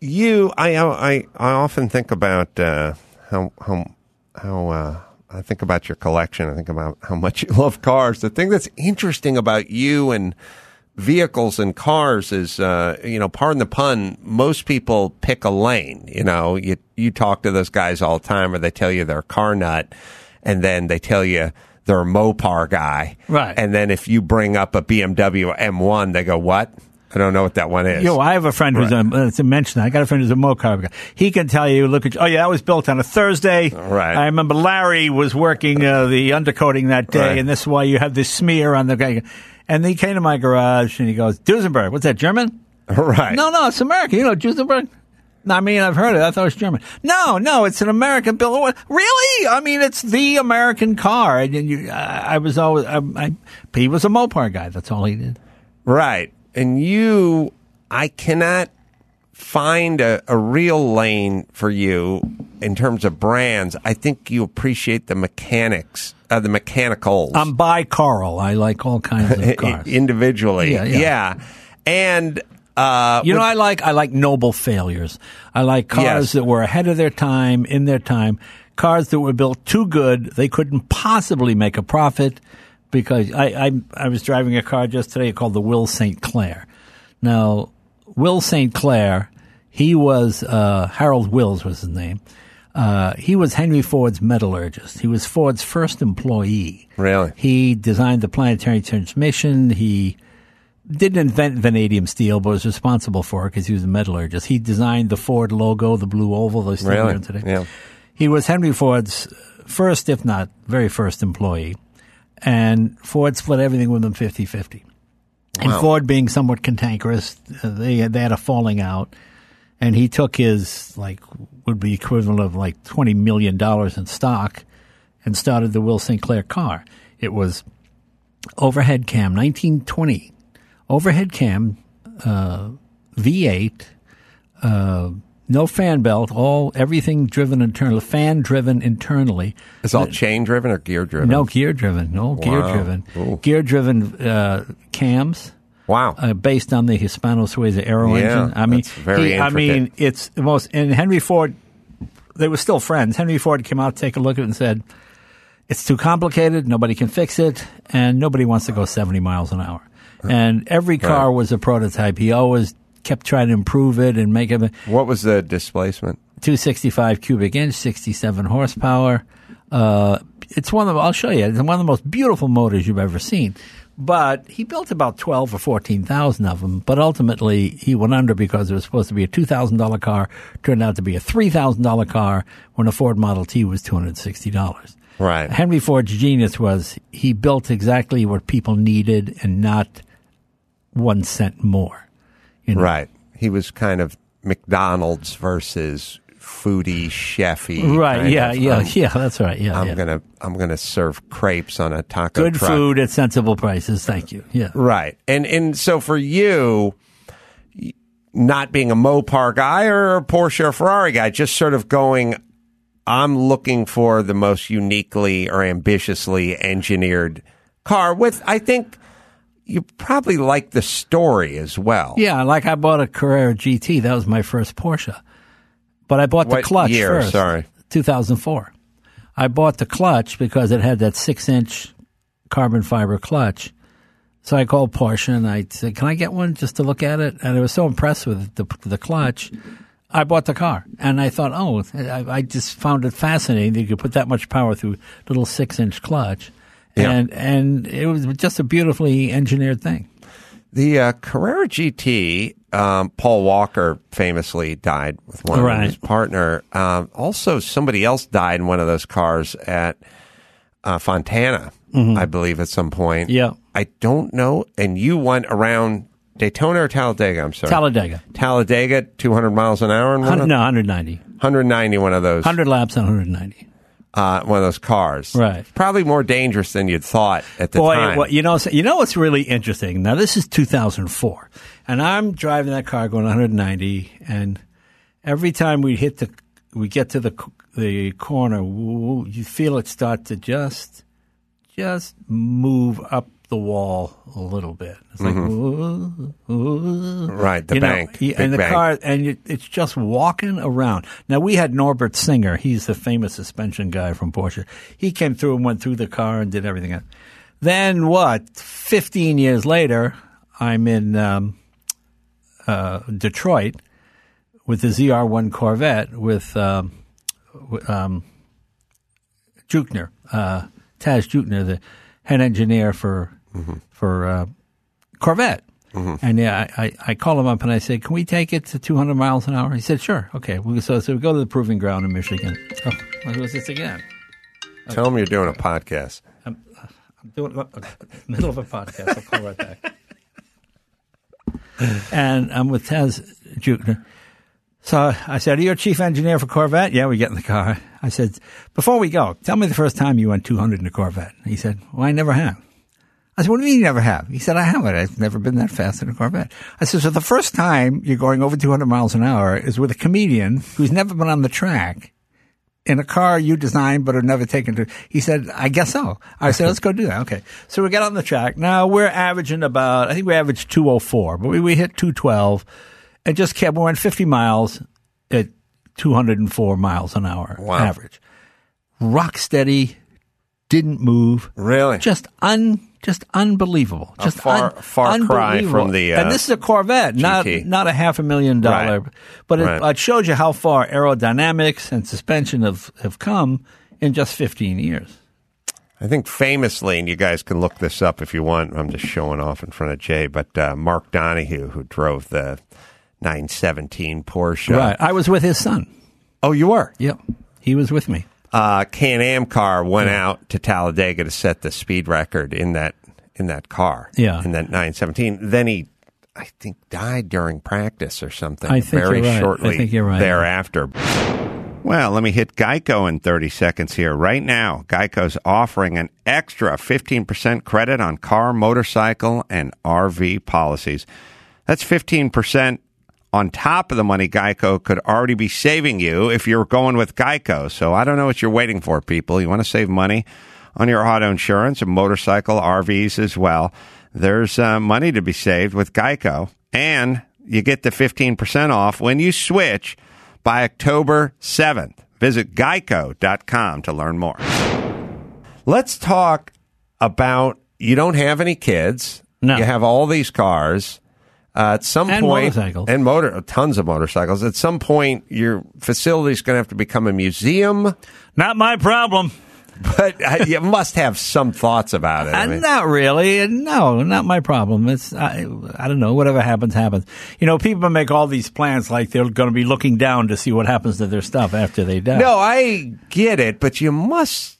you, I, I, I often think about uh, how how how uh, I think about your collection. I think about how much you love cars. The thing that's interesting about you and vehicles and cars is, uh, you know, pardon the pun, most people pick a lane. You know, you you talk to those guys all the time, or they tell you they're a car nut, and then they tell you they're a Mopar guy, Right. And then if you bring up a BMW M1, they go, "What? I don't know what that one is." Yo, I have a friend who's a, uh, to mention that. I got a friend who's a Mopar guy. He can tell you, look at, oh yeah, that was built on a Thursday. Right. I remember Larry was working uh, the undercoating that day, Right. and this is why you have this smear on the guy. And he came to my garage and he goes, Duesenberg, what's that, German? (laughs) right? No, no, it's American. You know, Duesenberg? I mean, I've heard it. I thought it was German. No, no, it's an American built. Really? I mean, it's the American car. And you, I, I was always, I, I, he was a Mopar guy. That's all he did. Right. And you, I cannot find a, a real lane for you in terms of brands. I think you appreciate the mechanics, uh, the mechanicals I'm bi Carl. I like all kinds of (laughs) cars. individually. Yeah, yeah. And, uh, You know, I like I like noble failures. I like cars Yes. that were ahead of their time, in their time. Cars that were built too good, they couldn't possibly make a profit. Because I I, I was driving a car just today called the Wills Sainte Claire. Now, Wills Sainte Claire, he was uh, Harold Wills was his name. Uh, he was Henry Ford's metallurgist. He was Ford's first employee. Really? He designed the planetary transmission. He didn't invent vanadium steel, but was responsible for it because he was a metallurgist. He designed the Ford logo, the blue oval still Really? today. Yeah. He was Henry Ford's first, if not very first employee, and Ford split everything with him 50-50. And Ford being somewhat cantankerous, they they had a falling out, and he took his like would be equivalent of like twenty million dollars in stock, and started the Wills Sainte Claire car. It was overhead cam, nineteen twenty, overhead cam, uh, V eight, uh, no fan belt, all everything driven internally, fan driven internally. It's all chain driven or gear driven? No gear driven, no gear driven, gear driven uh, cams Wow. uh, based on the Hispano Suiza aero Yeah, engine. I mean, very he- I mean, it's the most. And Henry Ford, they were still friends. Henry Ford came out, to take a look at it, and said, "It's too complicated. Nobody can fix it, and nobody wants to go seventy miles an hour." And every car Right. was a prototype. He always kept trying to improve it and make it. what was the displacement? 265 cubic inch, 67 horsepower. Uh, it's one of the, I'll show you. It's one of the most beautiful motors you've ever seen. But he built about 12 or 14,000 of them. But ultimately, he went under because it was supposed to be a $2,000 car, turned out to be a $3,000 car when a Ford Model T was $260. Right. Henry Ford's genius was he built exactly what people needed and not one cent more. You know? Right. He was kind of McDonald's versus foodie, chefy. Right. kind Yeah. of, Yeah. um, yeah. That's right. Yeah. I'm yeah. gonna I'm gonna serve crepes on a taco Good truck. food at sensible prices. Thank you. Yeah. Right. And and so for you not being a Mopar guy or a Porsche or Ferrari guy, just sort of going I'm looking for the most uniquely or ambitiously engineered car with I think you probably like the story as well. Yeah. Like I bought a Carrera GT. That was my first Porsche. But I bought the What clutch year? first. Sorry. 2004. I bought the clutch because it had that six inch carbon fiber clutch. So I called Porsche and I said, "Can I get one just to look at it?" And I was so impressed with the the clutch, I bought the car. And I thought, "Oh, I, I just found it fascinating that you could put that much power through a little six inch clutch." Yeah. And and it was just a beautifully engineered thing. The uh, Carrera GT, um, Paul Walker famously died with one of his partner. Um, also, somebody else died in one of those cars at uh, Fontana, I believe, at some point. Mm-hmm. Yeah. I don't know. And you went around Daytona or Talladega? I'm sorry. Talladega. Talladega, 200 miles an hour in one Hun- of, no, 190. 190, one of those, 100 laps on 190. Uh, one of those cars. Right. Probably more dangerous than you'd thought at the Boy, time. you know, you know what's really interesting. Now, this is 2004, and I'm driving that car going 190, and every time we hit the, we get to the the corner, you feel it start to just, just move up the wall a little bit. It's like, woo- woo. Right, the You bank, big and the bank. car, and you, it's just walking around. Now we had Norbert Singer. He's the famous suspension guy from Porsche. He came through and went through the car and did everything else. Then what? Fifteen years later, I'm in um, uh, Detroit with the ZR1 Corvette with um, um, Juechter, uh, Tadge Juechter, the head engineer for for uh, Corvette. And yeah, I, I, call him up and I say, "Can we take it to 200 miles an hour?" He said, "Sure, okay." So so we go to the proving ground in Michigan. Oh, who is this again? Tell them you're doing a podcast. I'm doing uh, middle of a podcast. I'll call right back. (laughs) and I'm with Tadge Juechter. So I said, Are you a chief engineer for Corvette? Yeah, we get in the car. I said, Before we go, tell me the first time you went 200 in a Corvette. He said, Well, I never have. I said, What do you mean you never have? He said, I haven't. I've never been that fast in a Corvette. I said, So the first time you're going over 200 miles an hour is with a comedian who's never been on the track in a car you designed but have never taken to. He said, I guess so. I said, let's go do that. Okay. So we got on the track. Now we're averaging about, I think we averaged 204, but we, we hit 212 and just kept, we went 50 miles at 204 miles an hour Wow. average. Rock steady, didn't move. Really? Just un, just unbelievable. A Just far- un- far cry from the, uh, and this is a Corvette, not not a half a million dollar, Right. but it, Right. it shows you how far aerodynamics and suspension have, have come in just 15 years. I think famously, and you guys can look this up if you want. I'm just showing off in front of Jay, but uh, Mark Donohue, who drove the 917 Porsche. Right. I was with his son. Oh, you were? Yep. He was with me. Uh, Can Am car went out to Talladega to set the speed record in that in that car. Yeah. In that 917. Then he, I think, died during practice or something. I think very you're right. I think you're right. thereafter. Well, let me hit Geico in 30 seconds here. Right now, Geico's offering an extra 15% credit on car, motorcycle, and RV policies. That's 15% on top of the money Geico could already be saving you if you're going with Geico. So I don't know what you're waiting for, people. You want to save money on your auto insurance and motorcycle RVs as well. There's uh, money to be saved with Geico, and you get the 15% off when you switch by October 7th. Visit geico.com to learn more. Let's talk about you don't have any kids. No. You have all these cars. Uh, at some And point, motorcycles. and motor, tons of motorcycles. At some point, your facility is going to have to become a museum. Not my problem. But uh, you (laughs) must have some thoughts about it. I Uh, mean, not really. No, not my problem. It's I, I don't know. Whatever happens, happens. You know, people make all these plans like they're going to be looking down to see what happens to their stuff after they die. no, I get it, but you must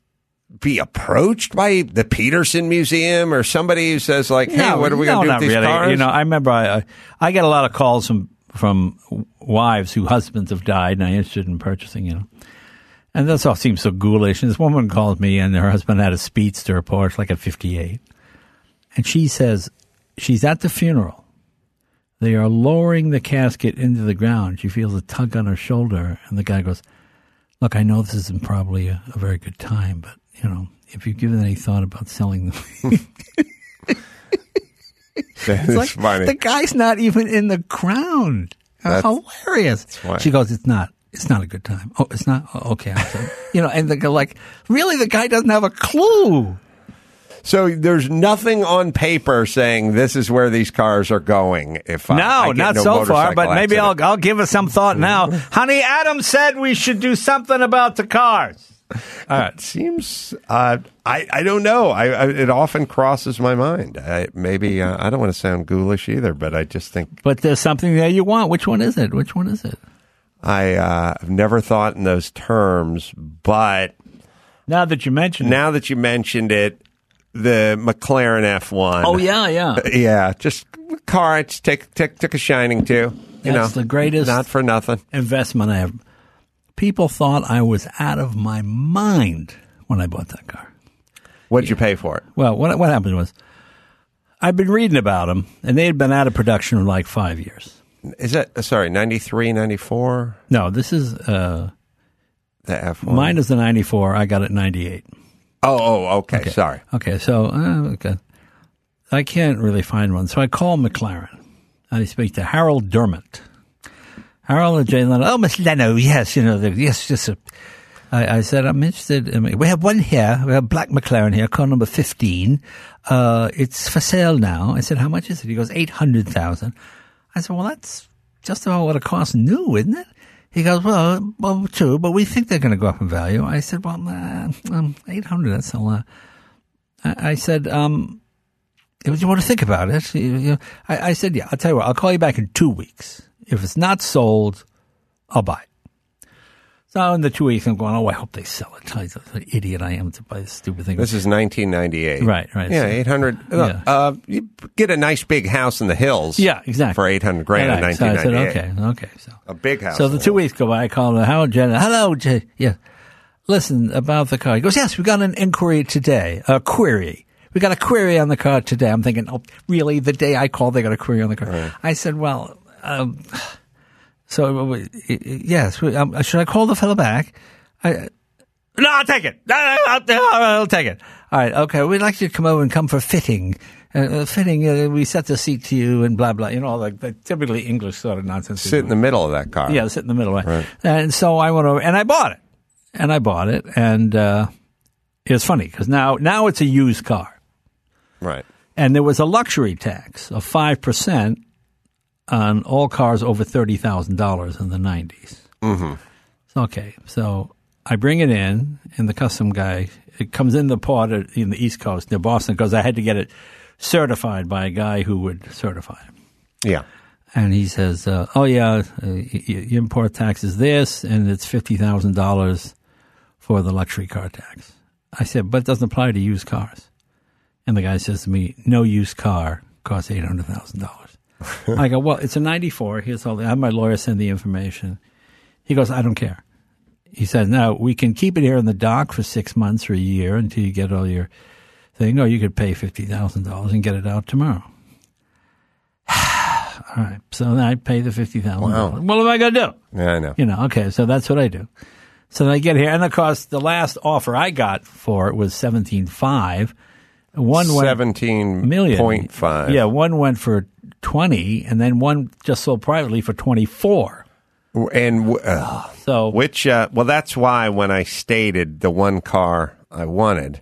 be approached by the Peterson Museum or somebody who says like, "Hey, No, what are we no, going to do with these really. cars?" You know, I remember I, I get a lot of calls from from wives whose husbands have died and are interested in purchasing. You know, and this all seems so ghoulish. And this woman called me, and her husband had a Speedster Porsche, like a '58, and she says she's at the funeral. They are lowering the casket into the ground. She feels a tug on her shoulder, and the guy goes, "Look, I know this isn't probably a, a very good time, but you know." If you've given any thought about selling them, (laughs) it's like funny. the guy's not even in the ground. That's That's- hilarious. why- She goes, "It's not. It's not a good time. Oh, it's not. Oh, okay, (laughs) you know, and they go like, "Really? The guy doesn't have a clue." So there's nothing on paper saying this is where these cars are going. If No, I not no so far, but maybe accident. I'll I'll give it some thought now. (laughs) Honey, Adam said we should do something about the cars. Right. (laughs) It seems uh, I I don't know. I, I it often crosses my mind. I, maybe uh, I don't want to sound ghoulish either, but I just think But there's something there you want. Which one is it? Which one is it? I uh, have never thought in those terms. But Now that you mentioned it. now that you mentioned it, the McLaren F1. Oh yeah, yeah. (laughs) yeah. Just car. I just take take took a shining to. You That's know, the greatest- Not for nothing. investment I have. People thought I was out of my mind when I bought that car. What'd you pay for it? Well, what what happened was I've been reading about them, and they had been out of production for like five years. Is that uh, sorry? 93, 94? No, this is uh, The F1. mine is the '94. I got it '98. Oh, oh, okay. Sorry. Okay, so uh, okay. I can't really find one, so I call McLaren. I speak to Harold Dermott. Harold and Jay Leno. Oh, Miss Leno, yes, you know, yes, just. A, I, I said I'm interested. In, we have one here. We have black McLaren here, car number fifteen. Uh, it's for sale now. I said, how much is it? He goes eight hundred thousand. I said, well, that's just about what it costs new, isn't it? He goes, well, well, true, but we think they're going to go up in value. I said, well, uh, um, eight hundred. That's a lot. I, I said, um, do you want to think about it? I, I said, yeah, I'll tell you what, I'll call you back in two weeks. If it's not sold, I'll buy it. So in the two weeks, I'm going, oh, I hope they sell it. I'm an idiot I am to buy this stupid thing. This is 1998. Right, right. Yeah, So- 800. Yeah. Uh, you get a nice big house in the hills. yeah, exactly. For 800 grand in Right, so I said, 1998. okay, okay. So A big house. So the the two weeks go by. I call him, Howard Jen. Hello, Jay. Yeah. Listen about the car. He goes, yes, we got an inquiry today, a query. We got a query on the car today. I'm thinking, oh, really? The day I called, they got a query on the car. I said, well, um, so uh, yes, um, should I call the fellow back? I, no, I'll take it. I'll, I'll, take it. All right, okay. We'd like you to come over and come for fitting. Uh, uh, fitting, uh, we set the seat to you and blah, blah. You know, like the typically English sort of nonsense. Sit in the middle of that car. Yeah, sit in the middle. Right. And so I went over and I bought it, and I bought it, and uh, it was funny because now now it's a used car, Right. and there was a luxury tax of five percent on all cars over thirty thousand dollars in the 90s Mm-hmm. Okay, so I bring it in, and the custom guy it comes in the port at- in the East Coast near Boston because I had to get it certified by a guy who would certify it. Yeah. And he says, uh, "Oh yeah, uh, import tax is this, and it's fifty thousand dollars for the luxury car tax." I said, "But it doesn't apply to used cars." And the guy says to me, "No used car costs eight hundred thousand dollars." I go, "Well, it's a '94. Here's all. The, I have my lawyer send the information." He goes, "I don't care." He says, "Now we can keep it here in the dock for six months or a year until you get all your thing, or you could pay fifty thousand dollars and get it out tomorrow." (sighs) All right. So then I pay the fifty thousand. Wow. What am I going to do? Yeah, I know. You know. Okay. So that's what I do. So then I get here, and of course, the last offer I got for it was seventeen five. One went Seventeen million point five. Yeah, one went for twenty, and then one just sold privately for twenty four. And w- uh, So which? Uh, well, that's why when I stated the one car I wanted,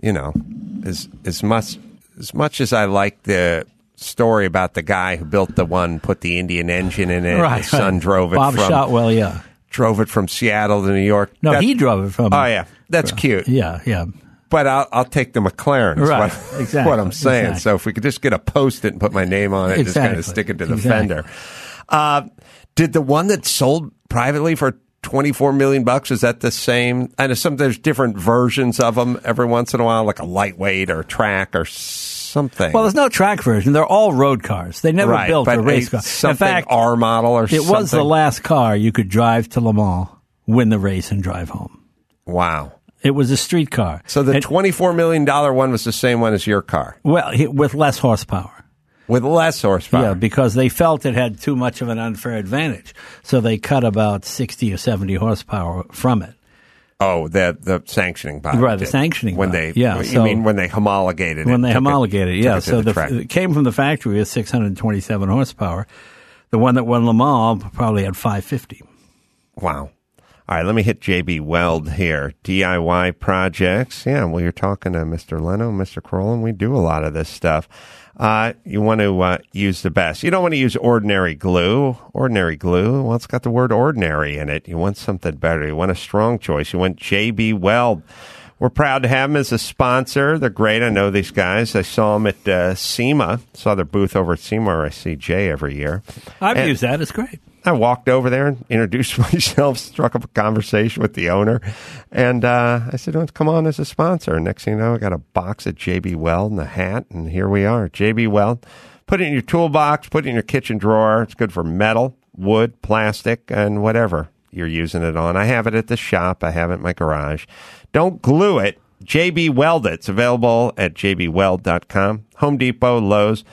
you know, as as much as much as I like the story about the guy who built the one, put the Indian engine in it, right, his son right. drove it Bob from Shotwell. Yeah. drove it from Seattle to New York. No, That- he drove it from. Oh yeah, that's cute. Yeah. Yeah. But I'll, I'll take the McLaren. Right, What, (laughs) exactly, What I'm saying. exactly. So if we could just get a post it and put my name on it, just kind of stick it to the exactly. fender. Uh, did the one that sold privately for 24 million bucks is that the same i know some there's different versions of them every once in a while like a lightweight or a track or something Well, there's no track version. They're all road cars. They never right built a race car. something In fact, r model or it something was the last car you could drive to Le Mans, win the race, and drive home. wow It was a street car. so the And- 24 million dollar one was the same one as your car well, with less horsepower. with less horsepower Yeah, because they felt it had too much of an unfair advantage. So they cut about 60 or 70 horsepower from it. oh the the sanctioning body Right, the sanctioning when body, they yeah, you so- mean when they homologated When it, they took it- homologated, yeah. it So the the, it came from the factory with 627 horsepower. The one that won Le Mans probably had 550. Wow. All right, let me hit JB Weld here. DIY projects. Yeah, well, you're talking to Mr. Leno, Mr. Carolla, and we do a lot of this stuff. Uh, you want to uh, use the best. You don't want to use ordinary glue. Ordinary glue, well, it's got the word ordinary in it. You want something better. You want a strong choice. You want JB Weld. We're proud to have them as a sponsor. They're great. I know these guys. I saw them at uh, SEMA. Saw their booth over at SEMA. Where I see Jay every year. I've And- used that. It's great. I walked over there and introduced (laughs) myself, struck up a conversation with the owner, and uh, I said, "Well, come on as a sponsor." Next thing you know, I got a box of JB Weld and a hat, and here we are. JB Weld. Put it in your toolbox, put it in your kitchen drawer. It's good for metal, wood, plastic, and whatever you're using it on. I have it at the shop. I have it in my garage. Don't glue it. JB Weld it. It's available at jbweld.com. Home Depot, Lowe's.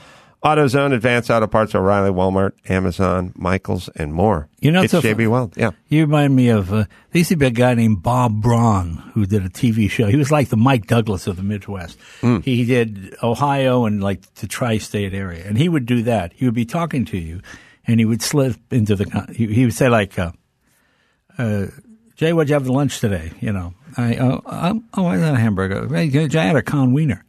AutoZone, Advanced Auto Parts, O'Reilly, Walmart, Amazon, Michaels, and more. You know, it's a- JB Weld. Yeah. You remind me of, uh, there used to be a guy named Bob Braun who did a TV show. He was like the Mike Douglas of the Midwest. He did Ohio and like the tri state area. And he would do that. He would be talking to you and he would slip into the, con- he, he would say, like, uh, uh, Jay, what'd you have for lunch today? You know, I, oh, oh, oh I had a hamburger. Hey, Jay, I had a con wiener.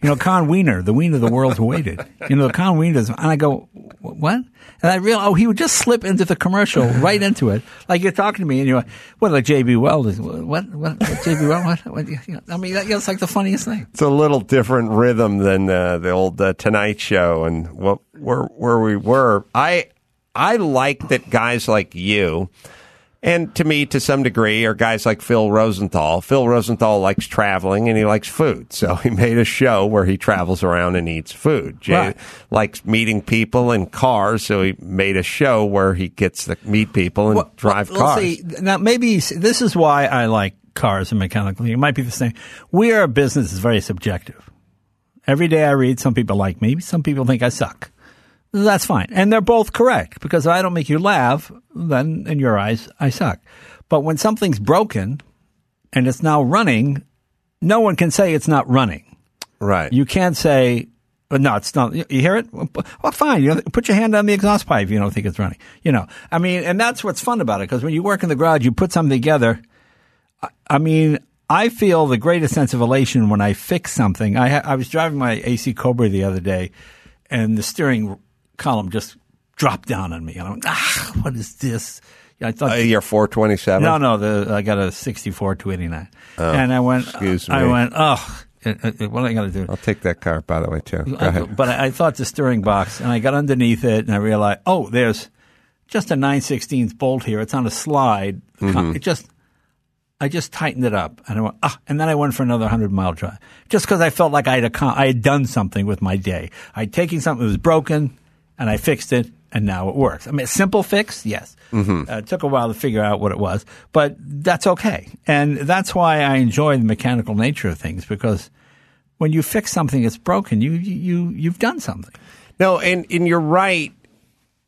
You know, Con Wiener, the wiener of the world's waited. You know, Con Wiener, and I go, what? And I realized, oh, he would just slip into the commercial, right into it. Like you're talking to me, and you're like, what, like JB Weld? What, what, JB Weld? What, what, you know, I mean, that, it's like the funniest thing. It's a little different rhythm than uh, the old uh, Tonight Show and what where where we were. I I like that guys like you, and to me to some degree, are guys like Phil Rosenthal. Phil Rosenthal likes traveling and he likes food, so (laughs) he made a show where he travels around and eats food. Jay Right. likes meeting people in cars, so he made a show where he gets to meet people and Well, drive well, cars. see, now, maybe this is why I like cars and mechanical. It might be the same. We are a business that's very subjective. Every day I read, some people like me, some people think I suck. That's fine. And they're both correct because if I don't make you laugh, then in your eyes, I suck. But when something's broken and it's now running, no one can say it's not running. right. You can't say, "Uh, no, it's not. You you hear it? Well, fine. You know, put your hand on the exhaust pipe if you don't think it's running. You know, I mean, and that's what's fun about it because when you work in the garage, you put something together. I- I mean, I feel the greatest sense of elation when I fix something. I, ha- I was driving my AC Cobra the other day, and the steering column just dropped down on me. And I went, ah, what is this? I thought uh, you're 427. no, no. The I got a sixty-four two eighty-nine, and I went. excuse I me. went. Oh, what am I going to do? I'll take that car, by the way, too. Go I- ahead. but I, I thought the steering box, and I got underneath it, and I realized, oh, there's just a 9 16th bolt here. It's on a slide. Mm-hmm. It just, I just tightened it up, and I went, ah, and then I went for another 100 mile drive, just because I felt like I had, accom- I had done something with my day. I'd taken something that was broken, and I fixed it, and now it works. I mean, a simple fix, yes. Mm-hmm. Uh, it took a while to figure out what it was, but that's okay. And that's why I enjoy the mechanical nature of things, because when you fix something that's broken, you you you've done something. No, and, and you're right.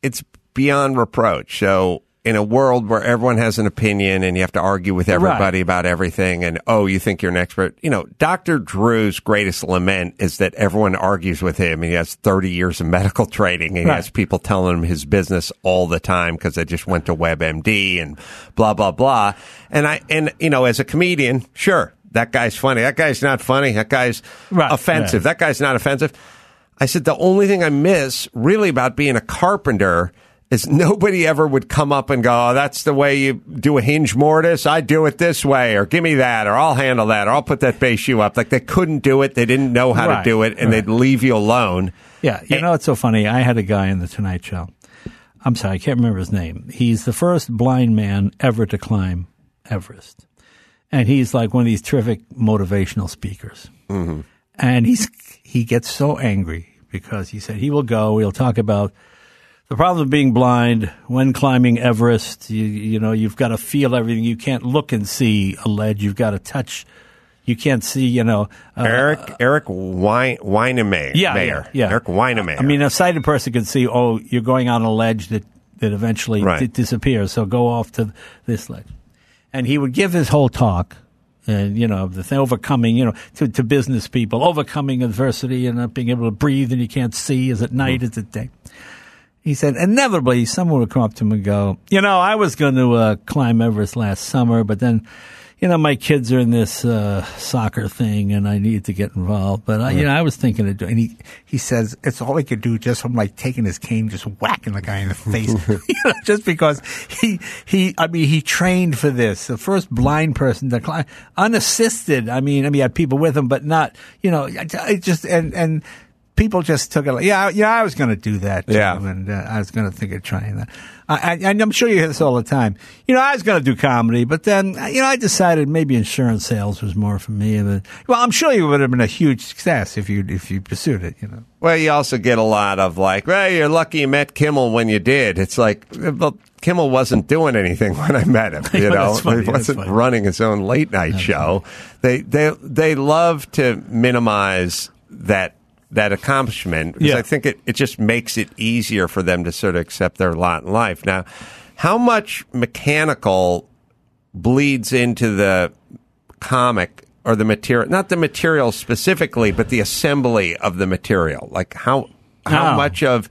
It's beyond reproach. So, in a world where everyone has an opinion and you have to argue with everybody Right. about everything, and oh, you think you're an expert, you know, Dr. Drew's greatest lament is that everyone argues with him. He has 30 years of medical training and he has people telling him his business all the time because they just went to WebMD and blah, blah, blah. And I, and, you know, as a comedian, sure, that guy's funny. That guy's not funny. That guy's Right. offensive. Yeah. That guy's not offensive. I said, the only thing I miss really about being a carpenter is nobody ever would come up and go, oh, that's the way you do a hinge mortise. I do it this way, or give me that, or I'll handle that, or I'll put that base shoe up. Like they couldn't do it. They didn't know how Right, to do it, and right. they'd leave you alone. Yeah, you know it's so funny. I had a guy in the Tonight Show. I'm sorry, I can't remember his name. He's the first blind man ever to climb Everest. And he's like one of these terrific motivational speakers. Mm-hmm. And he's he gets so angry because he said he will go. He'll talk about the problem of being blind when climbing Everest. You, you know, you've got to feel everything. You can't look and see a ledge. You've got to touch. You can't see. You know, uh, Erik uh, Erik Wein, Weihenmayer. yeah, Mayer. yeah, yeah. Erik Weihenmayer. I mean, a sighted person can see. Oh, you're going on a ledge that that eventually Right. di- disappears. So go off to this ledge, and he would give his whole talk. And you know the thing, overcoming, you know, to, to business people, overcoming adversity and not being able to breathe, and you can't see. Is it night? Mm-hmm. Is it day? He said, inevitably, someone would come up to him and go, you know, I was going to uh, climb Everest last summer, but then, you know, my kids are in this uh, soccer thing and I need to get involved. But, I, you know, I was thinking of doing, and he, he says, it's all he could do just from like taking his cane, just whacking the guy in the face. (laughs) (laughs) you know, just because he, he, I mean, he trained for this. The first blind person to climb, unassisted. I mean, I mean, he had people with him, but not, you know, I, I just, and, and, people just took it like, yeah, yeah, I was going to do that. Too, Yeah. And uh, I was going to think of trying that. I, I, and I'm sure you hear this all the time. You know, I was going to do comedy, but then, you know, I decided maybe insurance sales was more for me. But, well, I'm sure you would have been a huge success if you, if you pursued it, you know. Well, you also get a lot of like, well, you're lucky you met Kimmel when you did. It's like, well, Kimmel wasn't doing anything (laughs) when I met him. (laughs) You know, funny, he wasn't running his own late night show. They they they love to minimize that that accomplishment because Yeah. I think it it just makes it easier for them to sort of accept their lot in life. Now, how much mechanical bleeds into the comic or the material not the material specifically but the assembly of the material like how how Oh. much of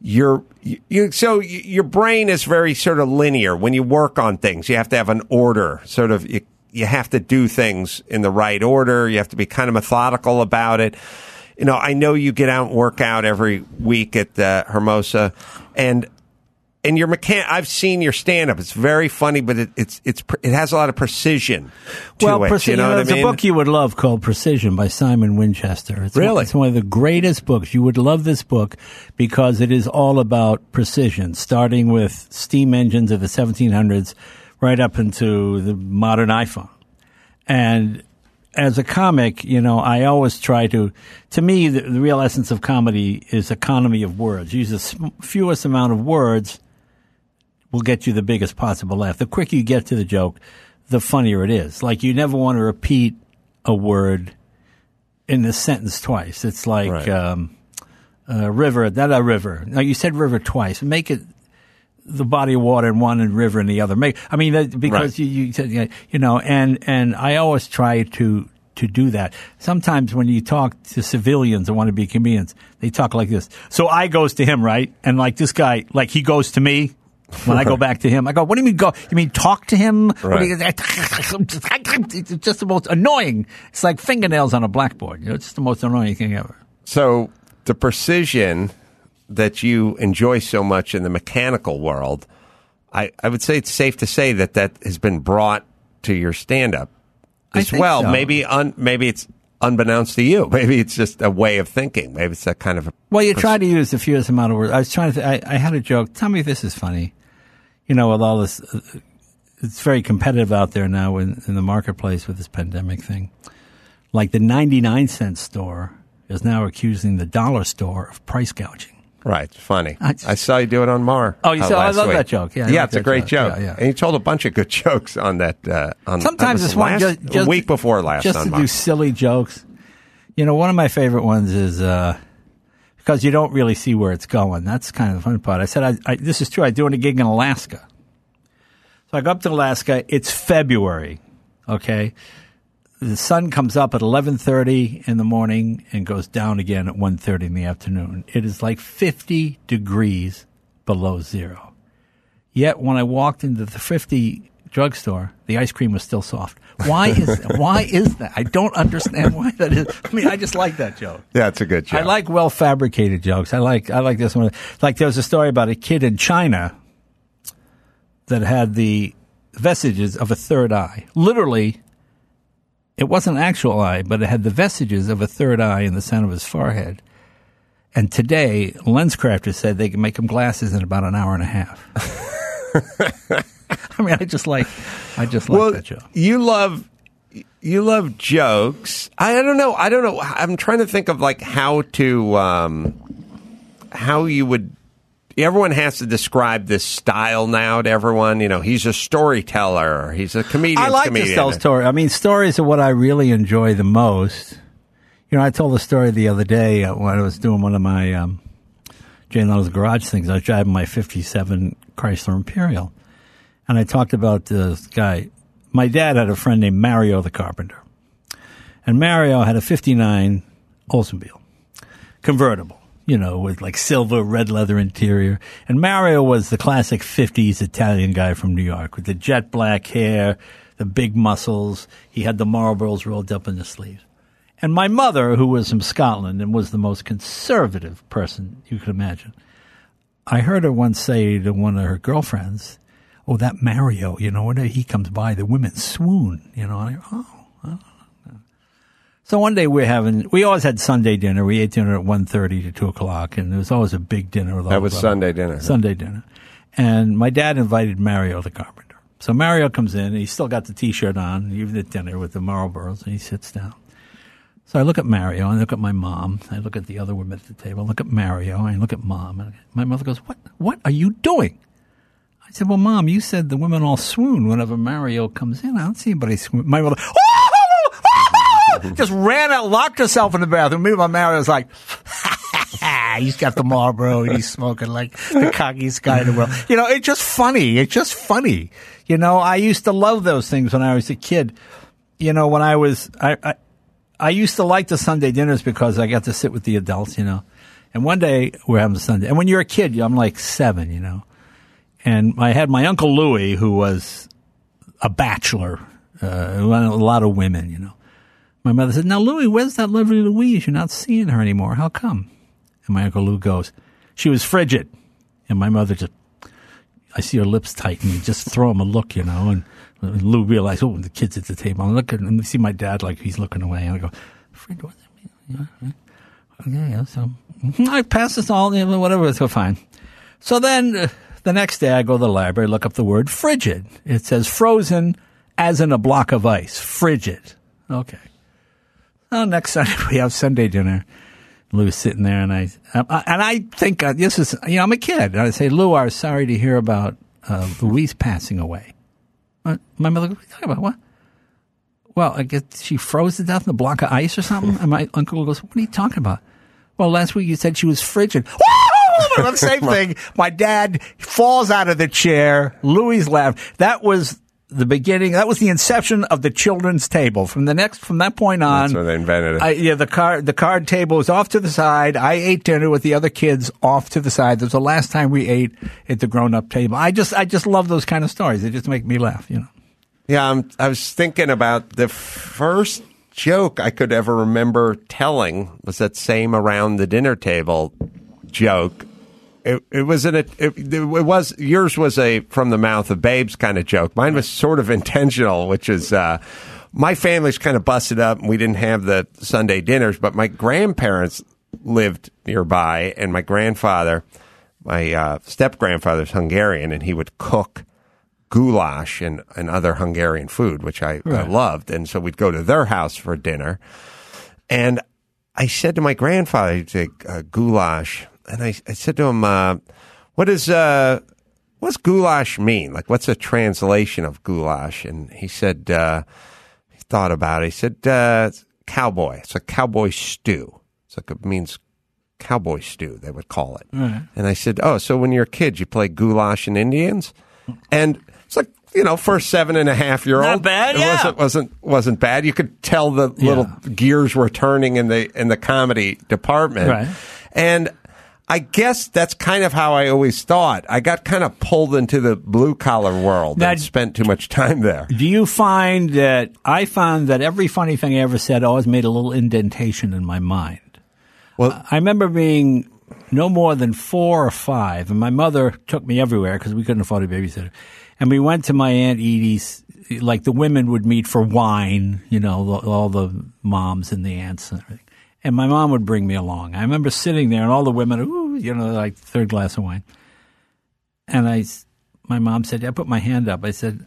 your you, so your brain is very sort of linear when you work on things you have to have an order sort of you, you have to do things in the right order you have to be kind of methodical about it you know i know you get out and work out every week at uh, hermosa and and your mechan- I've seen your stand up. It's very funny, but it, it's it's it has a lot of precision to well, it. Preci- you know what I there's mean? a book you would love called Precision by Simon Winchester. It's Really? One, it's one of the greatest books. You would love this book because it is all about precision, starting with steam engines of the 1700s right up into the modern iPhone. And as a comic, you know, I always try to, to me, the, the real essence of comedy is economy of words. Use the sm- fewest amount of words will get you the biggest possible laugh. The quicker you get to the joke, the funnier it is. Like you never want to repeat a word in a sentence twice. It's like Right. um, uh, river, not a river. Now you said river twice. Make it the body of water in one and river in the other. I mean because Right. you you said you know and and I always try to to do that. Sometimes when you talk to civilians that want to be comedians, they talk like this. So I goes to him, right? And like this guy, like he goes to me. When I go back to him, I go, "What do you mean go? You mean talk to him? You- It's just the most annoying. It's like fingernails on a blackboard. You know, it's just the most annoying thing ever. So the precision that you enjoy so much in the mechanical world, I, I would say it's safe to say that that has been brought to your stand up as well. so. Maybe un, maybe it's unbeknownst to you. (laughs) Maybe it's just a way of thinking. Maybe it's that kind of a Well, you try to use the fewest amount of words. I was trying to. Th- I, I had a joke. Tell me if this is funny. You know, with all this, uh, it's very competitive out there now in, in the marketplace with this pandemic thing. Like the ninety-nine cent store is now accusing the dollar store of price gouging. Right, it's funny. I I, saw you do it on Maher. Oh, you uh, saw- I love week. that joke. Yeah, yeah, like it's a great joke. joke. Yeah, yeah. And you told a bunch of good (laughs) jokes on that. Uh, on Sometimes it's one just, just week before last just on to Maher. do silly jokes. You know, one of my favorite ones is uh, because you don't really see where it's going. That's kind of the fun part. I said, I, I, "This is true. I'm doing a gig in Alaska." So I go up to Alaska. It's February. Okay, the sun comes up at 11:30 in the morning and goes down again at 1:30 in the afternoon. It is like 50 degrees below zero. Yet when I walked into the 50 drugstore, the ice cream was still soft. Why is (laughs) why is that? I don't understand why that is. I mean, I just like that joke. yeah, it's a good joke. I like well fabricated jokes. I like I like this one. Like there was a story about a kid in China that had the vestiges of a third eye. Literally, it wasn't an actual eye, but it had the vestiges of a third eye in the center of his forehead. And today, LensCrafters said they can make him glasses in about an hour and a half. (laughs) I mean, I just like, I just like well, that joke. you love you love jokes. I don't know. I don't know. I'm trying to think of like how to um, how you would. Everyone has to describe this style now to everyone. You know, he's a storyteller. He's a comedian. I like comedian. to tell stories. I mean, stories are what I really enjoy the most. You know, I told a story the other day uh, when I was doing one of my um, Jay Leno's garage things. I was driving my '57 Chrysler Imperial, and I talked about this guy. My dad had a friend named Mario the Carpenter, and Mario had a '59 Oldsmobile convertible. You know, with like silver, red leather interior. And Mario was the classic 50s Italian guy from New York with the jet black hair, the big muscles. He had the Marlboros rolled up in the sleeves. And my mother, who was from Scotland and was the most conservative person you could imagine, I heard her once say to one of her girlfriends, "Oh, that Mario, you know, when he comes by, the women swoon." You know, I, oh. oh. So one day we're having, we always had Sunday dinner. We ate dinner at 1.30 to two o'clock, and it was always a big dinner. With That was of- Sunday dinner. Sunday dinner, and my dad invited Mario the carpenter. So Mario comes in, and he's still got the T-shirt on, even at dinner with the Marlboros, and he sits down. So I look at Mario, I look at my mom, I look at the other women at the table, I look at Mario, I look at mom, and my mother goes, "What? What are you doing?" I said, "Well, mom, you said the women all swoon whenever Mario comes in. I don't see anybody swoon." My mother, oh, (laughs) just ran out, locked herself in the bathroom. Meanwhile, Mario was like, (laughs) he's got the Marlboro and he's smoking like the cockiest guy in the world. You know, it's just funny. It's just funny. You know, I used to love those things when I was a kid. You know, when I was, I, I, I used to like the Sunday dinners because I got to sit with the adults, you know. And one day we're having a Sunday. And when you're a kid, I'm like seven, you know. And I had my Uncle Louis, who was a bachelor, uh, a lot of women, you know. My mother said, Now, Louis, where's that lovely Louise? You're not seeing her anymore. How come? And my Uncle Lou goes, She was frigid. And my mother just, I see her lips tighten and just throw him a look, you know. And Lou realized, oh, the kid's at the table. I'm looking, and I see my dad like he's looking away. And I go, Frigid, what does that mean? Okay, so (laughs) I pass this all, whatever, so fine. So then uh, the next day I go to the library, look up the word frigid. It says frozen as in a block of ice. Frigid. Okay. Well, next Sunday (laughs) we have Sunday dinner. Lou's sitting there, and I, I and I think uh, this is you know I'm a kid. And I say, Lou, I was sorry to hear about uh, Louise passing away. Uh, my mother, goes, what are you talking about? What? Well, I guess she froze to death in a block of ice or something. (laughs) And my uncle goes, "What are you talking about?" Well, last week you said she was frigid. (laughs) the same thing. My dad falls out of the chair. Louis laughed. That was the beginning. That was the inception of the children's table. From the next, from that point on, That's when they invented it. I, yeah, the card the card table was off to the side. I ate dinner with the other kids off to the side. That was the last time we ate at the grown up table. I just I just love those kind of stories. They just make me laugh. You know. Yeah, I'm, I was thinking about the first joke I could ever remember telling was that same around the dinner table joke. It, it was an it, it was yours was a from the mouth of babes kind of joke. Mine was sort of (laughs) intentional, which is uh, my family's kind of busted up, and we didn't have the Sunday dinners, but my grandparents lived nearby, and my grandfather, my uh, step grandfather's Hungarian, and he would cook goulash and, and other Hungarian food, which I, I loved. And so we'd go to their house for dinner. And I said to my grandfather, he'd say, uh, goulash. And I, I said to him, uh, what is, uh, what's goulash mean? Like, what's a translation of goulash? And he said, uh, he thought about it. He said, uh, it's cowboy. It's a cowboy stew. It's like, it means cowboy stew, they would call it. And I said, oh, so when you're a kid, you play goulash and Indians? And it's like, you know, for a seven and a half year old, Not bad, it yeah. wasn't wasn't wasn't bad. You could tell the little gears were turning in the in the comedy department, Right. and I guess that's kind of how I always thought. I got kind of pulled into the blue collar world Now- and spent too much time there. Do you find that I found that every funny thing I ever said always made a little indentation in my mind? Well- I remember being no more than four or five, and my mother took me everywhere because we couldn't afford a babysitter. And we went to my Aunt Edie's, like the women would meet for wine, you know, all the moms and the aunts and everything. And my mom would bring me along. I remember sitting there, and all the women, ooh, you know, like third glass of wine. And I, my mom said, I put my hand up. I said,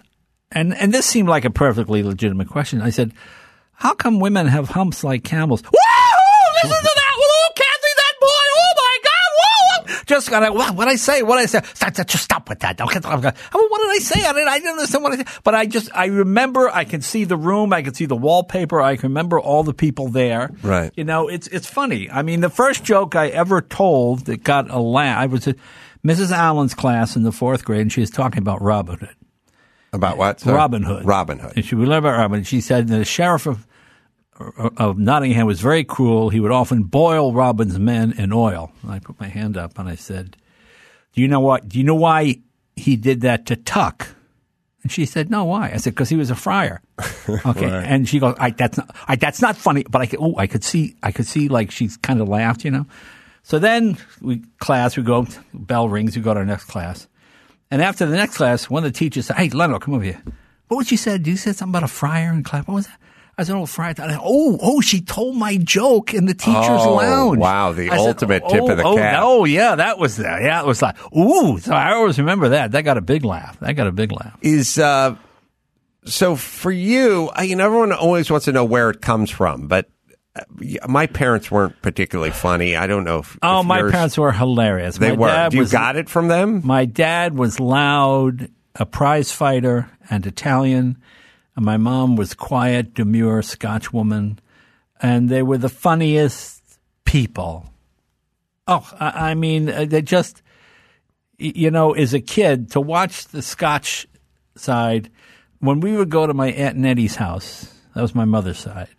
and and this seemed like a perfectly legitimate question. I said, "How come women have humps like camels" that! Oh, Kathy, that boy! Oh my Just got what what I say? What I say? Stop, stop, just stop with that! Okay, okay. Oh, what did I say? I didn't, I didn't understand what I said. But I just I remember. I can see the room. I can see the wallpaper. I can remember all the people there. Right. You know, it's it's funny. I mean, the first joke I ever told that got a laugh. I was at Mrs. Allen's class in the fourth grade, and she was talking about Robin Hood. About what? Sorry? Robin Hood. Robin Hood. And she we learned about Robin. She said the sheriff of Uh, of Nottingham was very cruel. He would often boil Robin's men in oil. And I put my hand up and I said, "Do you know what? Do you know why he did that to Tuck?" And she said, "No, why?" I said, "Because he was a friar." (laughs) Okay, and she goes, I, "That's not, I, that's not funny." But I could, oh, I could see, I could see like she's kind of laughed, you know. So then we class, we go, bell rings, we go to our next class, and after the next class, one of the teachers said, "Hey, Leno, come over here." What was she said? You said something about a friar in class. What was that? I said, "Oh, friar." I, oh, oh, she told my joke in the teachers' Oh, lounge. wow, the I said, ultimate tip of the oh, cap. Oh, yeah, that was that. Yeah, it was like, ooh. So I always remember that. That got a big laugh. That got a big laugh. Is uh, so for you, I, you know, everyone always wants to know where it comes from, but uh, my parents weren't particularly funny. I don't know if. Oh, if my yours- parents were hilarious. They my were. You was, got it from them. My dad was loud, a prize fighter, and Italian. My mom was quiet, demure Scotch woman. And they were the funniest people. Oh, I, I mean, uh, they just, you know, as a kid, to watch the Scotch side, when we would go to my Aunt Nettie's house, that was my mother's side.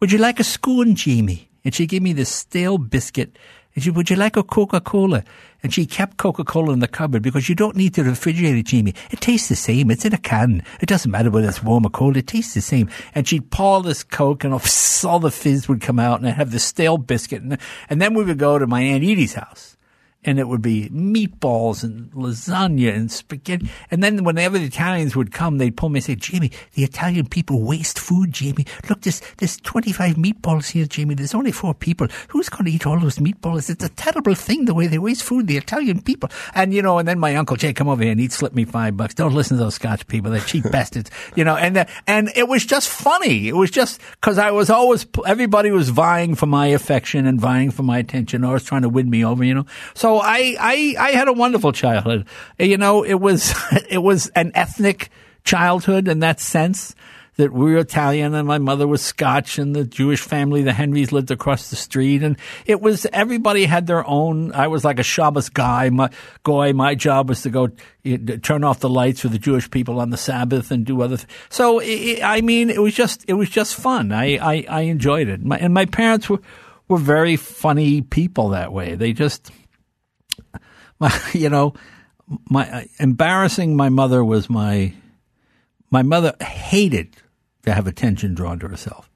Would you like a spoon, Jamie? And she gave me this stale biscuit. And she, would you like a Coca Cola? And she kept Coca Cola in the cupboard because you don't need to refrigerate it, Jamie. It tastes the same. It's in a can. It doesn't matter whether it's warm or cold. It tastes the same. And she'd pour this Coke and all (laughs) the fizz would come out and I'd have the stale biscuit. And then we would go to my Aunt Edie's house and it would be meatballs and lasagna and spaghetti. And then whenever the Italians would come, they'd pull me and say, Jamie, the Italian people waste food, Jamie. Look, there's, there's 25 meatballs here, Jamie. There's only four people. Who's going to eat all those meatballs? It's a terrible thing, the way they waste food, the Italian people. And, you know, and then my uncle Jay, come over here and he'd slip me five bucks. Don't listen to those Scotch people. They're cheap (laughs) bastards, you know, and, uh, and it was just funny. It was just because I was always, everybody was vying for my affection and vying for my attention or was trying to win me over, you know. So I, I, I had a wonderful childhood. You know, it was, (laughs) it was an ethnic childhood in that sense that we were Italian and my mother was Scotch and the Jewish family, the Henrys lived across the street. And it was, everybody had their own, I was like a Shabbos guy. My, goy, my job was to go turn off the lights for the Jewish people on the Sabbath and do other, th- so it, I mean, it was just, it was just fun. I, I, I enjoyed it. My, and my parents were, were very funny people that way. They just, my, (laughs) you know, my embarrassing my mother was my my mother hated to have attention drawn to herself.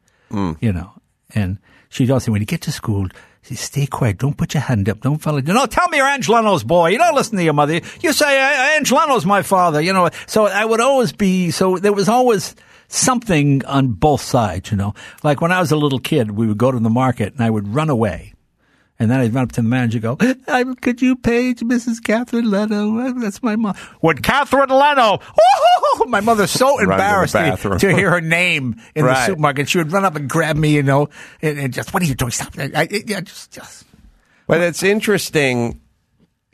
You know, and she'd always say, when you get to school, say, stay quiet. Don't put your hand up. Don't follow. No, tell me you're Angelo Leno's boy. You don't listen to your mother. You say "Uh, Angelo Leno's my father. You know, so I would always be. So there was always something on both sides. You know, like when I was a little kid, we would go to the market and I would run away. And then I'd run up to the manager and go, "I- could you page Mrs. Catherine Leno? That's my mom. What, Catherine Leno? Woo-hoo-hoo! My mother's so embarrassed to, to hear her name in Right. the supermarket. She would run up and grab me, you know, and, and just, what are you doing? Stop. I, I, yeah, just, just. But it's interesting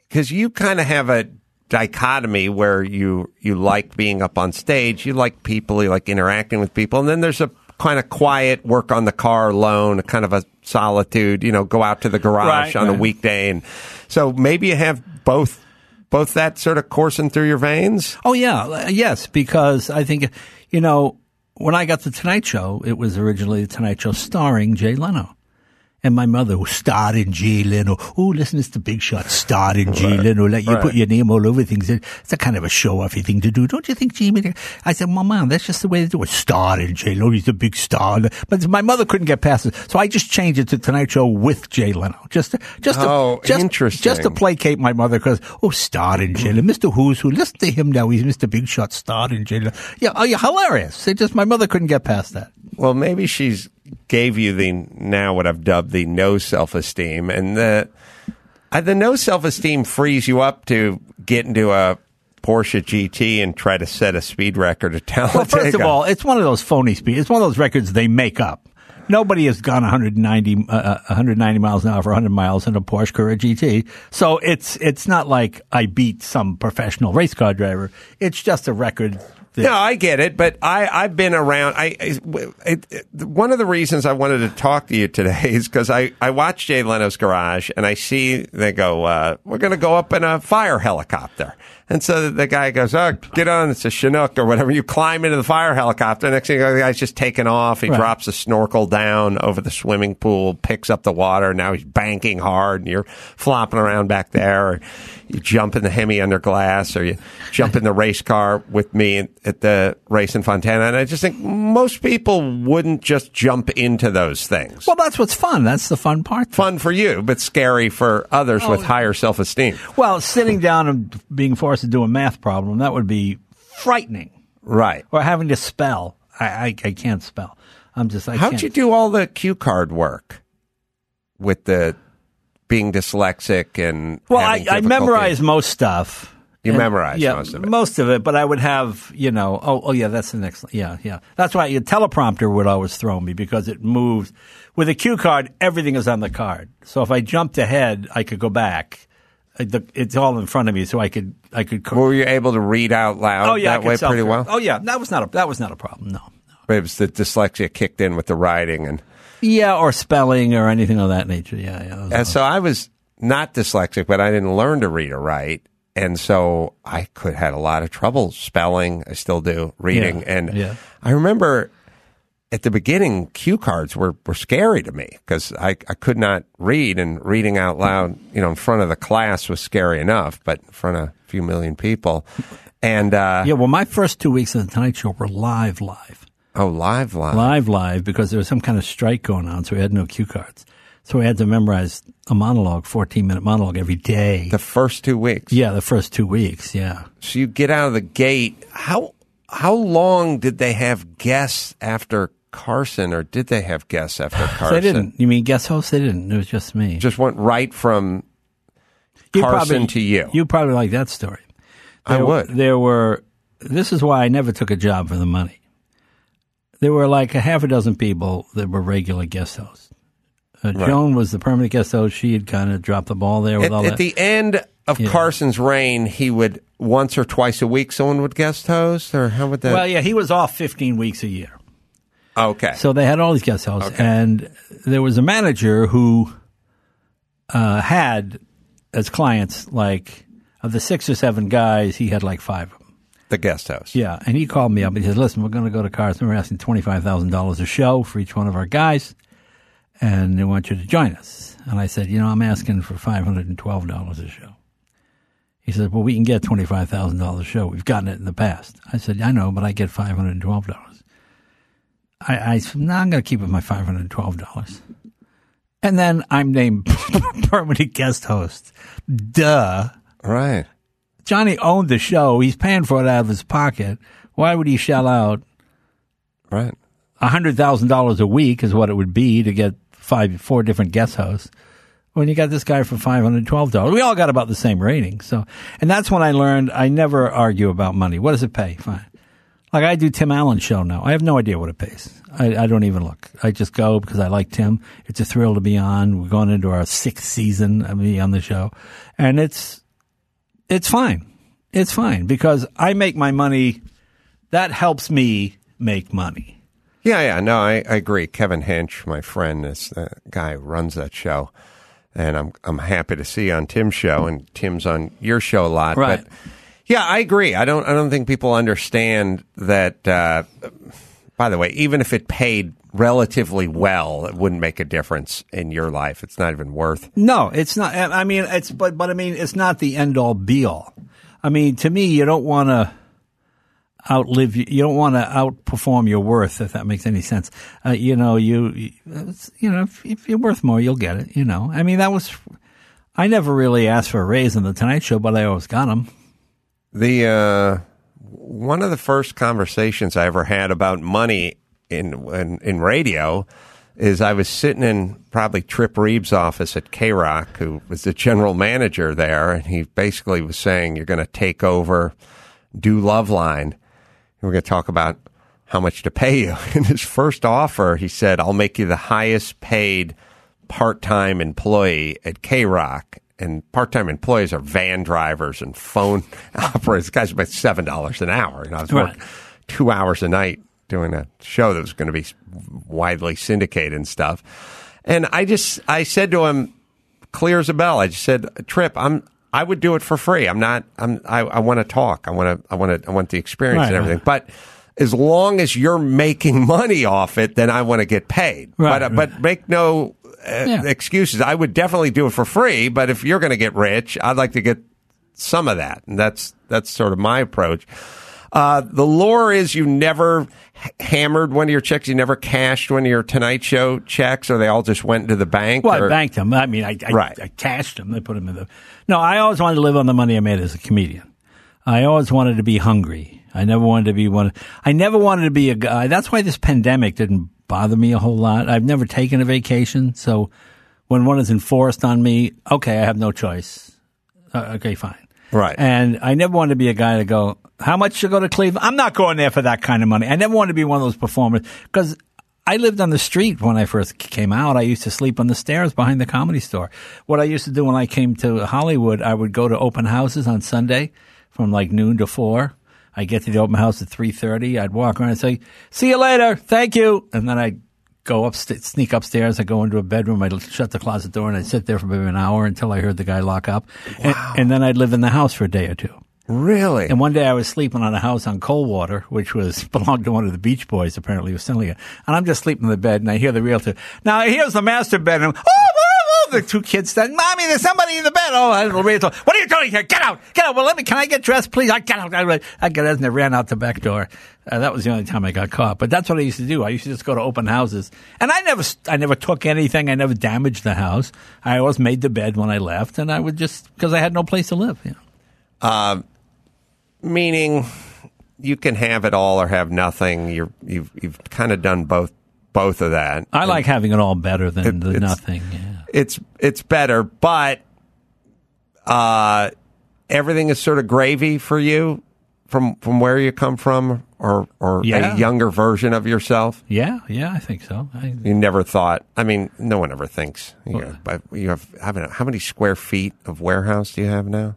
because you kind of have a dichotomy where you you like being up on stage, you like people, you like interacting with people, and then there's a kind of quiet work on the car alone, kind of a solitude. You know, go out to the garage Right, on a weekday, and so maybe you have both both that sort of coursing through your veins. Oh yeah, yes, because I think you know when I got the Tonight Show, it was originally the Tonight Show starring Jay Leno. And my mother was starred in Jay Leno. Oh, listen, it's the big shot, starred in Jay Leno. Let you put your name all over things. It's a kind of a show-offy thing to do, don't you think, Jamie? I said, well, mom, that's just the way to do it. Starred in Jay Leno. He's a big star. But my mother couldn't get past it, so I just changed it to Tonight Show with Jay Leno. Just, to, just, Oh, to, just, interesting. just to placate my mother because, oh, starred in Jay Leno. Mr. Who's Who. Listen to him now. He's Mr. Big Shot, starred in Jay Leno. Yeah, oh, yeah, hilarious. It just, my mother couldn't get past that. Well, maybe she's gave you the now what I've dubbed the no self esteem, and the uh, the no self esteem frees you up to get into a Porsche GT and try to set a speed record at (laughs) Talladega. Well, first of all, it's one of those phony speeds. It's one of those records they make up. Nobody has gone 190, uh, 190 miles an hour for 100 miles in a Porsche Carrera GT. So it's it's not like I beat some professional race car driver. It's just a record. No, I get it, but I I've been around. I it, it, one of the reasons I wanted to talk to you today (laughs) is because I I watch Jay Leno's Garage and I see they go uh, we're going to go up in a fire helicopter, and so the guy goes oh get on it's a Chinook or whatever. You climb into the fire helicopter. Next thing you know, the guy's just taking off. He Right. drops a snorkel down over the swimming pool, picks up the water. Now he's banking hard, and you're flopping around back there. Or you jump in the Hemi under glass, or you jump in the race car with me at the race in Fontana. And I just think most people wouldn't just jump into those things. well, that's what's fun. That's the fun part. Fun for you, but scary for others Oh. with higher self esteem. Well, sitting down and being forced to do a math problem that would be frightening. Right. Or having to spell. I I, I can't spell. I'm just. I How'd can't. you do all the cue card work with the being dyslexic and Well, I, I memorized most stuff. You And- memorized yeah, most of it. Most of it, but I would have, you know, oh, oh yeah, that's the next, yeah, yeah. That's why a teleprompter would always throw me because it moves. With a cue card, everything is on the card. So if I jumped ahead, I could go back. It's all in front of me, so I could, I could. Were you able to read out loud oh yeah, that way pretty well? Oh yeah, that was not a that was not a problem. No. But it was the dyslexia kicked in with the writing, and, Yeah, or spelling or anything of that nature. Yeah, yeah. and so I was not dyslexic, but I didn't learn to read or write, and so I could had a lot of trouble spelling. I still do reading, Yeah, and yeah. I remember at the beginning, cue cards were, were scary to me because I, I could not read, and reading out loud, you know, in front of the class was scary enough, but in front of few million people, and uh, yeah, well, my first two weeks of the Tonight Show were live, live. oh, live, live, live live because there was some kind of strike going on, so we had no cue cards. So we had to memorize a monologue, 14 minute monologue every day. the first two weeks. yeah, the first two weeks, yeah. So you get out of the gate. How how long did they have guests after Carson, or did they have guests after (sighs) Carson? They didn't. You mean guest hosts? They didn't. It was just me. Just went right from You Carson to you. You probably like that story. I would. There were, this is why I never took a job for the money. There were like a half a dozen people that were regular guest hosts. Uh, Joan was the permanent guest host. She had kind of dropped the ball there with At, all at that. the end of Carson's reign, he would once or twice a week someone would guest host, or how would that? well, yeah, he was off 15 weeks a year. okay. So they had all these guest hosts, and there was a manager who uh, had as clients like of the six or seven guys, he had like five of them. the guest house. Yeah, and he called me up. and He said, "Listen, we're going to go to Carson. We're asking twenty five thousand dollars a show for each one of our guys, and they want you to join us." And I said, "You know, I'm asking for five hundred and twelve dollars a show." He said, "Well, we can get twenty five thousand dollars a show. We've gotten it in the past." I said, "I know, but I get five hundred and twelve dollars." I, I said, "No, I'm going to keep it my five hundred and twelve dollars." And then I'm named (laughs) permanent guest host. Duh. Right. Johnny owned the show. He's paying for it out of his pocket. Why would he shell out Right. hundred thousand dollars a week? Is what it would be to get five, four different guest hosts. When you got this guy for five hundred twelve dollars, we all got about the same rating. So, and that's when I learned I never argue about money. What does it pay? Fine. Like I do Tim Allen's show now. I have no idea what it pays. I, I don't even look. I just go because I like Tim. It's a thrill to be on. We're going into our sixth season of me on the show, and it's it's fine. It's fine because I make my money. That helps me make money. Yeah, yeah, no, I, I agree. Kevin Hench, my friend, is the guy who runs that show, and I'm I'm happy to see on Tim's show, and Tim's on your show a lot. Right. But yeah, I agree. I don't I don't think people understand that. Uh, by the way, even if it paid relatively well, it wouldn't make a difference in your life. It's not even worth. No, it's not. I mean, it's but but I mean, it's not the end all be all. I mean, to me, you don't want to outlive. You don't want to outperform your worth. If that makes any sense, uh, you know, you you know, if, if you're worth more, you'll get it. You know, I mean, that was. I never really asked for a raise in the Tonight Show, but I always got them. The uh, one of the first conversations I ever had about money in in, in radio is I was sitting in probably Trip Reeb's office at K Rock, who was the general manager there, and he basically was saying, You're going to take over, do Loveline. and We're going to talk about how much to pay you. (laughs) In his first offer, he said, I'll make you the highest paid part time employee at K Rock. And part time employees are van drivers and phone (laughs) operators. Guys make $7 an hour. And I was Right. working two hours a night doing a show that was going to be widely syndicated and stuff. And I just, I said to him, clear as a bell. I just said, Trip, I'm, I would do it for free. I'm not, I'm, I, I want to talk. I want to, I want to, I want the experience Right, and everything. right. But as long as you're making (laughs) money off it, then I want to get paid. Right, but, uh, right. but make no Yeah. excuses. I would definitely do it for free. But if you're going to get rich, I'd like to get some of that. And that's, that's sort of my approach. Uh, the lore is you never hammered one of your checks. You never cashed one of your Tonight Show checks, or they all just went to the bank. Well, or- I banked them. I mean, I, I, Right. I cashed them. They put them in the. No, I always wanted to live on the money I made as a comedian. I always wanted to be hungry. I never wanted to be one. I never wanted to be a guy. That's why this pandemic didn't bother me a whole lot. I've never taken a vacation, so when one is enforced on me, okay, I have no choice. Uh, okay, fine. Right. And I never wanted to be a guy to go, how much to go to Cleveland? I'm not going there for that kind of money. I never wanted to be one of those performers because I lived on the street when I first came out. I used to sleep on the stairs behind the comedy store. What I used to do when I came to Hollywood, I would go to open houses on Sunday from like noon to four. I get to the open house at three thirty. I'd walk around and say, "See you later, thank you," and then I'd go up, sneak upstairs. I go into a bedroom. I would shut the closet door and I'd sit there for maybe an hour until I heard the guy lock up, and, and then I'd live in the house for a day or two. really? And one day I was sleeping on a house on Coldwater, which was (laughs) belonged to one of the Beach Boys. Apparently, was selling it. And I'm just sleeping in the bed, and I hear the realtor. Now here's the master bedroom. Oh, the two kids said, "Mommy, there's somebody in the bed." Oh, I little realtor. What are you doing here? Get out! Get out! Well, let me. Can I get dressed, please? I get out. I, I got out and I ran out the back door. Uh, that was the only time I got caught. But that's what I used to do. I used to just go to open houses, and I never, I never took anything. I never damaged the house. I always made the bed when I left, and I would just because I had no place to live. You know. Meaning, you can have it all or have nothing. You're, you've you've kind of done both both of that. I like having it all better than It- the nothing. Yeah. It's it's better, but uh, everything is sort of gravy for you from from where you come from, or or Yeah. a younger version of yourself. Yeah, yeah, I think so. I, You never thought. I mean, no one ever thinks. You, know, but you have how many, how many square feet of warehouse do you have now?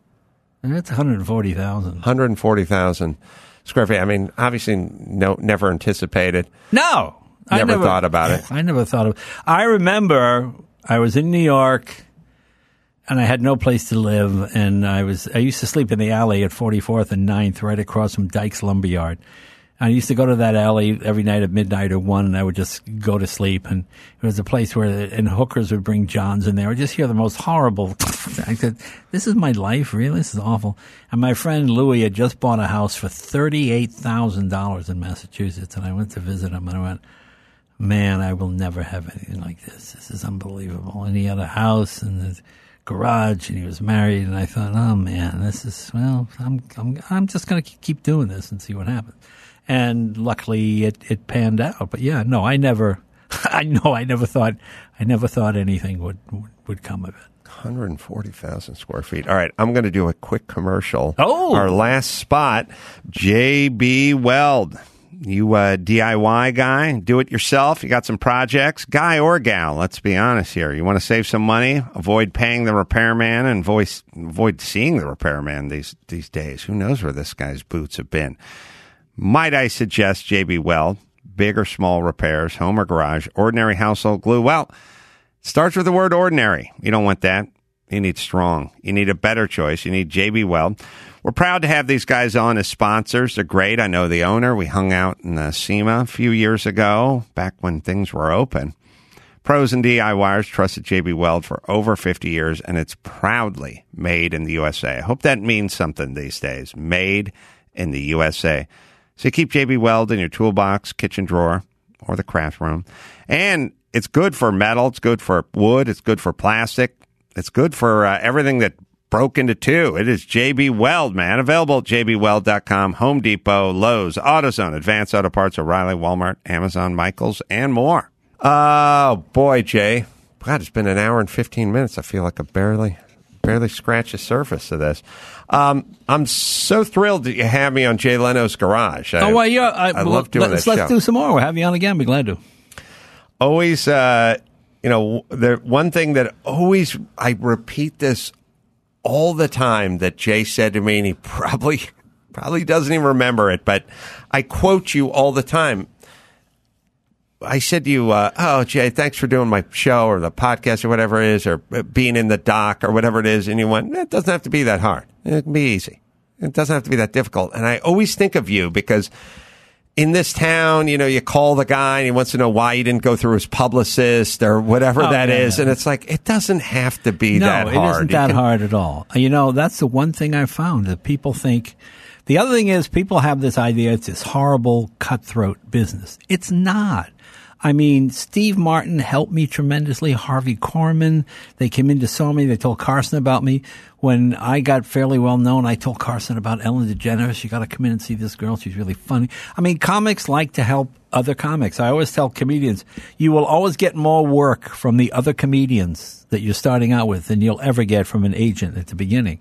it's 140,000. 140,000 square feet. I mean, obviously, no, never anticipated. No. I Never thought about it. (laughs) I never thought of I remember I was in New York and I had no place to live and I was I used to sleep in the alley at 44th and 9th right across from Dyke's Lumberyard. I used to go to that alley every night at midnight or one, and I would just go to sleep. And it was a place where and hookers would bring johns in there. I just hear the most horrible. (laughs) I said, "This is my life, really. This is awful." And my friend Louis had just bought a house for thirty-eight thousand dollars in Massachusetts, and I went to visit him, and I went, "Man, I will never have anything like this. This is unbelievable." And he had a house and. A, garage and he was married and I thought, oh man, this is well, I'm I'm I'm just going to keep doing this and see what happens. And luckily it it panned out. But yeah, no, I never (laughs) I know I never thought I never thought anything would would, would come of it. 140,000 square feet. All right, I'm going to do a quick commercial. Oh. Our last spot, JB Weld. You uh, a DIY guy, do it yourself. You got some projects, guy or gal. Let's be honest here. You want to save some money, avoid paying the repairman, and voice, avoid seeing the repairman these these days. Who knows where this guy's boots have been? Might I suggest JB Weld? Big or small repairs, home or garage, ordinary household glue. Well, starts with the word ordinary. You don't want that. You need strong. You need a better choice. You need JB Weld. We're proud to have these guys on as sponsors. They're great. I know the owner. We hung out in the SEMA a few years ago, back when things were open. Pros and DIYers trusted JB Weld for over 50 years, and it's proudly made in the USA. I hope that means something these days. Made in the USA. So keep JB Weld in your toolbox, kitchen drawer, or the craft room. And it's good for metal. It's good for wood. It's good for plastic. It's good for uh, everything that broke into two. It is JB Weld, man. Available at jbweld.com, Home Depot, Lowe's, AutoZone, Advanced Auto Parts, O'Reilly, Walmart, Amazon, Michaels, and more. Oh boy, Jay. God, it's been an hour and fifteen minutes. I feel like I barely, barely scratched the surface of this. Um, I'm so thrilled that you have me on Jay Leno's Garage. I, oh well, yeah. I, I well, love doing let's, that Let's show. do some more. We'll have you on again. Be glad to. always uh you know the one thing that always i repeat this all the time that jay said to me and he probably (laughs) probably doesn't even remember it but i quote you all the time I said to you, uh, "Oh, Jay, thanks for doing my show or the podcast or whatever it is, or uh, being in the doc or whatever it is." And you went, "It doesn't have to be that hard. It can be easy. It doesn't have to be that difficult." And I always think of you because in this town, you know, you call the guy and he wants to know why he didn't go through his publicist or whatever Oh, that is, yeah, yeah. and it's like it doesn't have to be no, that hard. it isn't that can- hard at all. You know, that's the one thing I've found that people think. The other thing is people have this idea it's this horrible cutthroat business. It's not. I mean, Steve Martin helped me tremendously. Harvey Korman, they came in to saw me. They told Carson about me. When I got fairly well known, I told Carson about Ellen DeGeneres. You got to come in and see this girl. She's really funny. I mean, comics like to help other comics. I always tell comedians, you will always get more work from the other comedians that you're starting out with than you'll ever get from an agent at the beginning.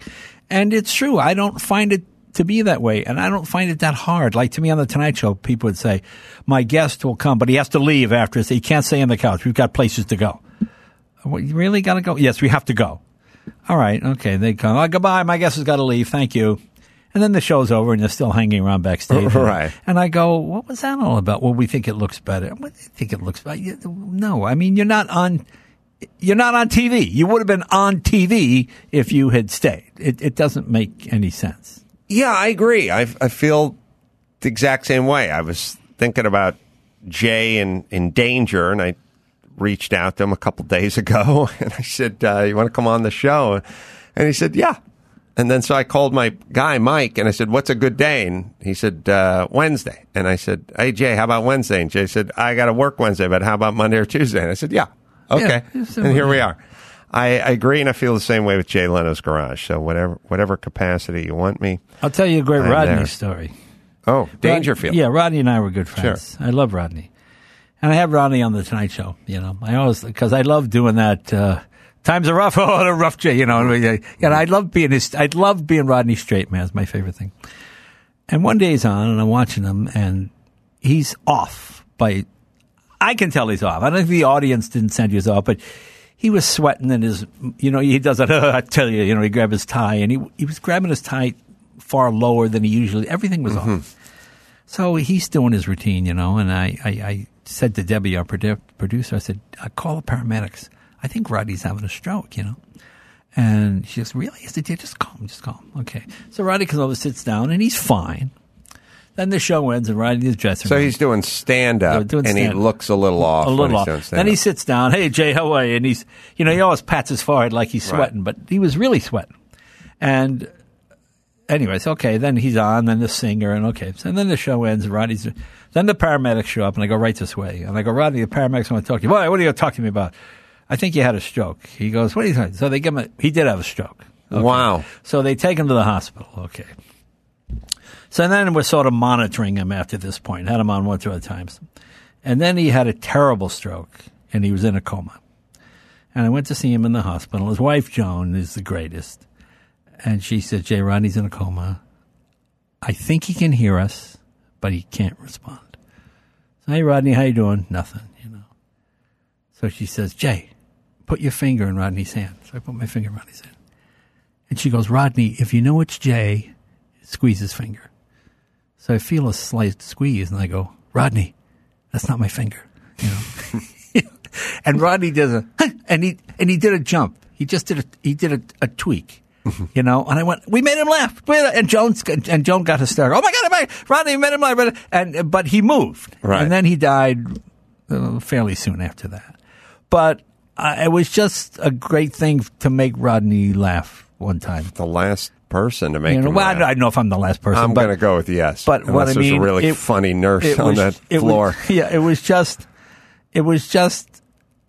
And it's true. I don't find it to be that way, and I don't find it that hard. Like to me on the Tonight Show, people would say, "My guest will come, but he has to leave after. He can't stay on the couch. We've got places to go." You really got to go? Yes, we have to go. All right, okay. They come. Oh, goodbye. My guest has got to leave. Thank you. And then the show's over, and they're still hanging around backstage. (laughs) Right. And I go, "What was that all about?" Well, we think it looks better. What do you think it looks better? No, I mean you're not on. You're not on TV. You would have been on TV if you had stayed. It, it doesn't make any sense. Yeah, I agree. I, I feel the exact same way. I was thinking about Jay in, in danger, and I reached out to him a couple days ago, (laughs) and I said, uh, "You want to come on the show?" And he said, "Yeah." And then so I called my guy Mike, and I said, "What's a good day?" And he said, uh, "Wednesday." And I said, "Hey Jay, how about Wednesday?" And Jay said, "I got to work Wednesday, but how about Monday or Tuesday?" And I said, "Yeah, okay." Yeah, and here we are. I, I agree, and I feel the same way with Jay Leno's Garage. So whatever whatever capacity you want me. I'll tell you a great I'm Rodney there. story. Oh, Dangerfield. Rod- yeah, Rodney and I were good friends. I love Rodney, and I have Rodney on the Tonight Show. You know, I always because I love doing that. Uh, Times are rough. (laughs) Oh, the rough J. You know, and I love being his. I love being Rodney straight man. It's my favorite thing. And one day he's on, and I'm watching him, and he's off by. I can tell he's off. I don't think the audience didn't send you off, but he was sweating in his. You know, he does that. (laughs) I tell you, you know, he grabbed his tie, and he he was grabbing his tie far lower than he usually. Everything was off. So he's doing his routine, you know, and I, I, I said to Debbie, our produ- producer, I said, uh, call the paramedics. I think Roddy's having a stroke, you know. And she goes, really? I said, yeah, just call him, just call him. Okay. So Roddy comes over, sits down, and he's fine. Then the show ends, and Rodney's his dressing So room. he's doing stand up, and he stand-up. looks a little off. a little off. Then he sits down. Hey Jay, how are you? And he's, you know, he always pats his forehead like he's Right. sweating, but he was really sweating. And anyways, okay. Then he's on. Then the singer, and okay. and then the show ends. and Rodney's. Then the paramedics show up, and I go right this way. And I go, Rodney, the paramedics want to talk to you. What, what are you going to talk to me about? I think you had a stroke. He goes, What are you talking? So they give him. A, he did have a stroke. Okay. Wow. So they take him to the hospital. Okay. So then we're sort of monitoring him after this point. Had him on one, or two other times. And then he had a terrible stroke and he was in a coma. And I went to see him in the hospital. His wife, Joan, is the greatest. And she said, Jay Rodney's in a coma. I think he can hear us, but he can't respond. So, hey, Rodney, how you doing? Nothing, you know. So she says, Jay, put your finger in Rodney's hand. So I put my finger in Rodney's hand. And she goes, Rodney, if you know it's Jay, squeeze his finger. So I feel a slight squeeze, and I go, Rodney, that's not my finger. You know? (laughs) and Rodney does a, (laughs) and he and he did a jump. He just did a he did a, a tweak. You know, and I went. We made him laugh, and Jones and Joan got hysterical. Oh my god, oh my Rodney made him laugh, but- and but he moved, Right. and then he died uh, fairly soon after that. But uh, it was just a great thing to make Rodney laugh one time. the last person to make You know, well, I laugh. don't I don't know if I'm the last person. I'm going to go with yes. but unless what I there's mean, a really it- funny nurse it on that it was- floor. (laughs) yeah, it was just, it was just,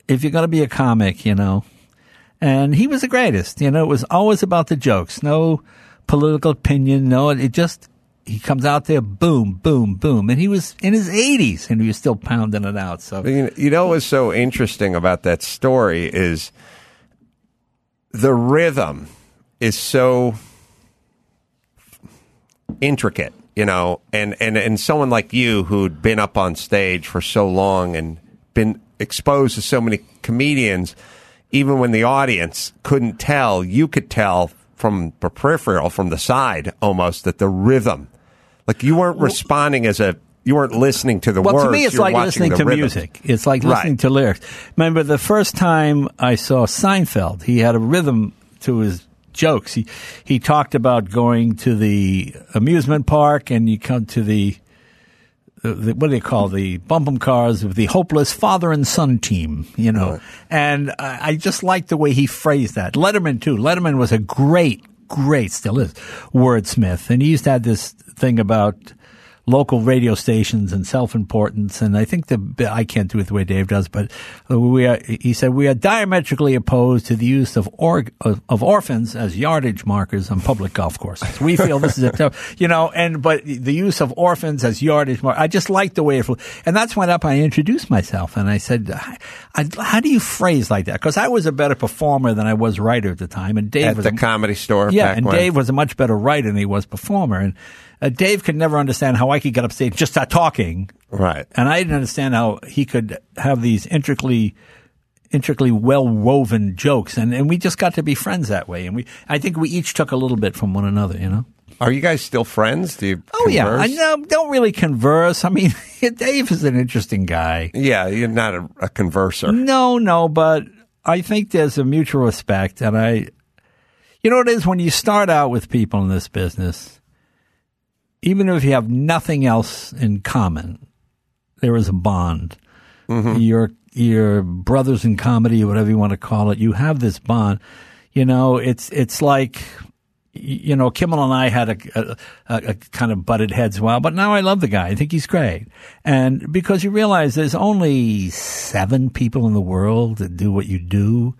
if you're going to be a comic, you know, and he was the greatest. You know, it was always about the jokes. No political opinion. No, it just he comes out there, boom, boom, boom, and he was in his 80s and he was still pounding it out. So you know what's so interesting about that story is the rhythm is so intricate, you know, and, and, and someone like you who'd been up on stage for so long and been exposed to so many comedians, even when the audience couldn't tell, you could tell from the peripheral, from the side almost, that the rhythm, like you weren't responding as a, you weren't listening to the Well, words. to me, it's like listening to rhythm. music. It's like listening Right. to lyrics. Remember the first time I saw Seinfeld, he had a rhythm to his jokes. He he talked about going to the amusement park, and you come to the, the, the what do they call the bump 'em cars of the hopeless father and son team, you know. And I, I just like the way he phrased that. Letterman too. Letterman was a great, great, still is wordsmith, and he used to have this thing about local radio stations and self-importance. And I think the I can't do it the way Dave does, but uh, we are, he said we are diametrically opposed to the use of or, of, of orphans as yardage markers on public golf courses. We feel this is a tough, (laughs) you know, and but the use of orphans as yardage markers. I just like the way it, flew. and that's when up I introduced myself and I said, I, I, "How do you phrase like that?" Because I was a better performer than I was writer at the time, and Dave At was the a- comedy store yeah, back and when? Dave was a much better writer than he was performer. And uh, Dave could never understand how I could get up stage, just start talking, Right. and I didn't understand how he could have these intricately, intricately well woven jokes. And and we just got to be friends that way. And we, I think we each took a little bit from one another. You know. Are you guys still friends? Do you? Oh yeah, I know, don't really converse. I mean, (laughs) Dave is an interesting guy. Yeah, you're not a, a converser. No, no, but I think there's a mutual respect, and I, you know, what it is when you start out with people in this business, even if you have nothing else in common, there is a bond. Your your brothers in comedy, whatever you want to call it, you have this bond. You know, it's it's like you know, Kimmel and I had a, a, a, kind of butted heads a while, but now I love the guy. I think he's great. And because you realize there's only seven people in the world that do what you do,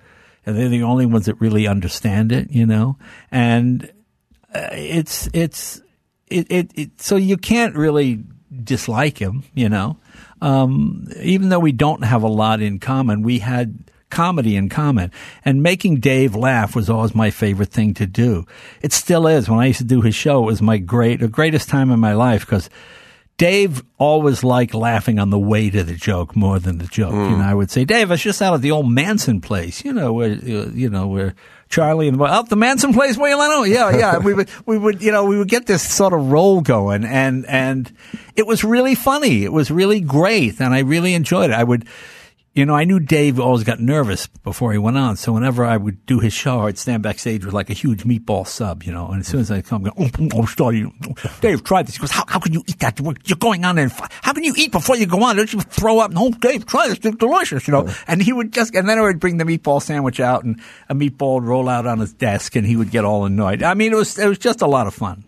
and they're the only ones that really understand it, you know? And uh, it's, it's, it, it, it, so you can't really dislike him, you know? Um, even though we don't have a lot in common, we had comedy in common. And making Dave laugh was always my favorite thing to do. It still is. When I used to do his show, it was my great, the greatest time in my life because Dave always liked laughing on the way to the joke more than the joke. You know, I would say, Dave, I was just out of the old Manson place, you know, where, uh, you know, where Charlie and the, out oh, the Manson plays know, yeah, yeah. we would, we would, you know, we would get this sort of roll going and, and it was really funny. It was really great. And I really enjoyed it. I would, you know, I knew Dave always got nervous before he went on. So whenever I would do his show, I'd stand backstage with like a huge meatball sub, you know. And as soon as I come, I go, oh, oh, sorry, Dave, try this. He goes, how, how can you eat that? You're going on there. and How can you eat before you go on? Don't you throw up? No, Dave, try this. It's delicious, you know. And he would just, and then I would bring the meatball sandwich out and a meatball would roll out on his desk and he would get all annoyed. I mean, it was, it was just a lot of fun.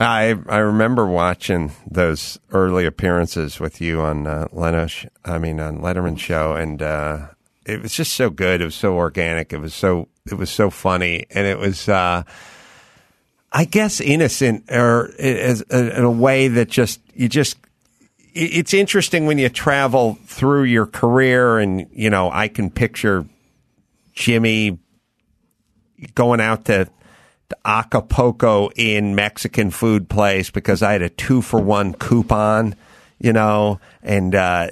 I I remember watching those early appearances with you on uh, Leno. I mean on Letterman show, and uh, it was just so good. It was so organic. It was so it was so funny, and it was. Uh, I guess innocent, or in a way that just you just it's interesting when you travel through your career, and you know I can picture Jimmy going out to the Acapulco in Mexican food place because I had a two for one coupon, you know, and uh,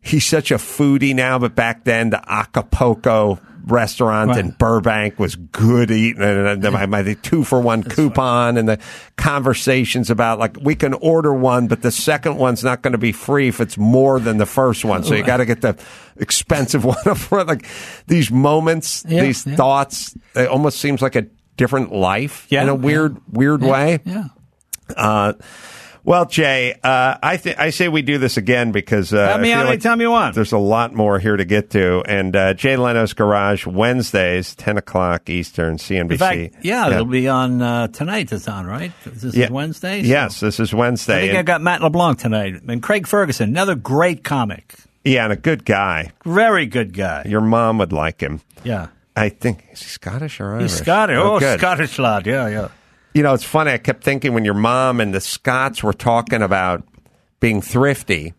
he's such a foodie now, but back then the Acapulco restaurant in Burbank was good eating and my, my the two for one coupon and the conversations about like we can order one but the second one's not going to be free if it's more than the first one. So you got to get the expensive (laughs) one up front. Like these moments Yeah, these yeah. thoughts it almost seems like a different life Yeah, in a yeah. weird weird way Yeah. uh, well, Jay, uh, I th- I say we do this again because uh, Have me I feel on like anytime you want. There's a lot more here to get to, and uh, Jay Leno's Garage Wednesdays, ten o'clock Eastern, CNBC. Fact, yeah, it'll be on uh, tonight. It's on, right? This Yeah. is Wednesday. so- Yes, this is Wednesday. I think I got Matt LeBlanc tonight and Craig Ferguson, another great comic, yeah, and a good guy. very good guy. Your mom would like him. Yeah, I think is he Scottish or Irish? he's Scottish. Oh, good. Scottish lad. Yeah, yeah. You know, it's funny. I kept thinking when your mom and the Scots were talking about being thrifty,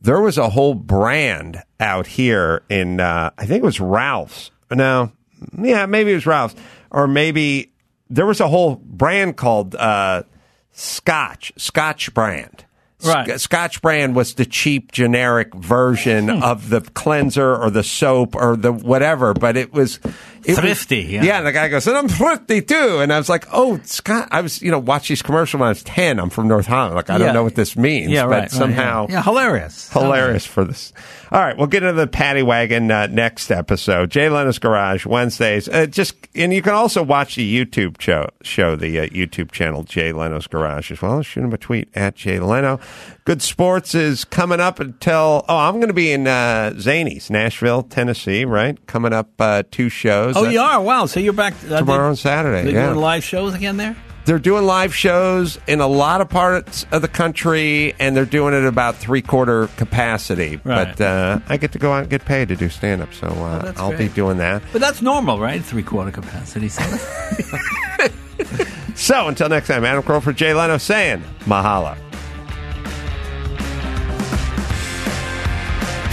there was a whole brand out here in, uh, I think it was Ralph's. No, yeah, maybe it was Ralph's. Or maybe there was a whole brand called uh, Scotch, Scotch brand. Right. Scotch brand was the cheap generic version Hmm. of the cleanser or the soap or the whatever, but it was it was- Thrifty, yeah. yeah, the guy goes, and I'm thrifty too. And I was like, oh, Scott, I was, you know, watch these commercials when I was 10. I'm from North Holland. Like, I don't know what this means. Yeah, but right. right, somehow. yeah. yeah, hilarious, Hilarious for this. All right, we'll get into the paddy wagon uh, next episode. Jay Leno's Garage Wednesdays. Uh, just and you can also watch the YouTube show, show the uh, YouTube channel Jay Leno's Garage as well. Shoot him a tweet at Jay Leno. Good Sports is coming up until oh, I'm going to be in uh, Zanies, Nashville, Tennessee. Right, coming up uh, two shows. Oh, Uh, you are? Wow. So you're back uh, tomorrow they- and Saturday. They're yeah. doing live shows again there? They're doing live shows in a lot of parts of the country, and they're doing it about three quarter capacity. Right. But uh, I get to go out and get paid to do stand up, so uh, that's I'll be doing that. But that's normal, right? Three quarter capacity. So (laughs) So until next time, Adam Carolla for Jay Leno saying mahalo.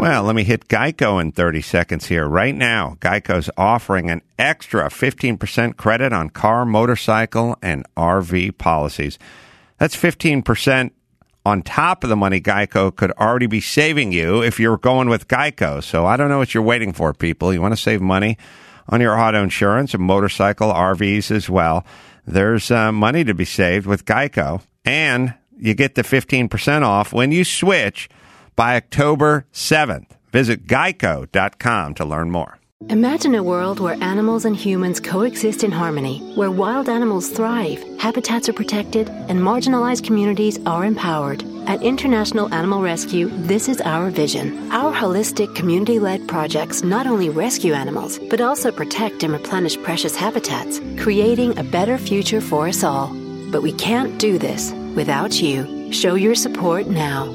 Well, let me hit Geico in 30 seconds here. Right now, Geico's offering an extra 15% credit on car, motorcycle, and RV policies. That's 15% on top of the money Geico could already be saving you if you're going with Geico. So I don't know what you're waiting for, people. You want to save money on your auto insurance and motorcycle RVs as well. There's uh, money to be saved with Geico, and you get the 15% off when you switch by October 7th. Visit geico.com to learn more. Imagine a world where animals and humans coexist in harmony, where wild animals thrive, habitats are protected, and marginalized communities are empowered. At International Animal Rescue, this is our vision. Our holistic, community led projects not only rescue animals, but also protect and replenish precious habitats, creating a better future for us all. But we can't do this without you. Show your support now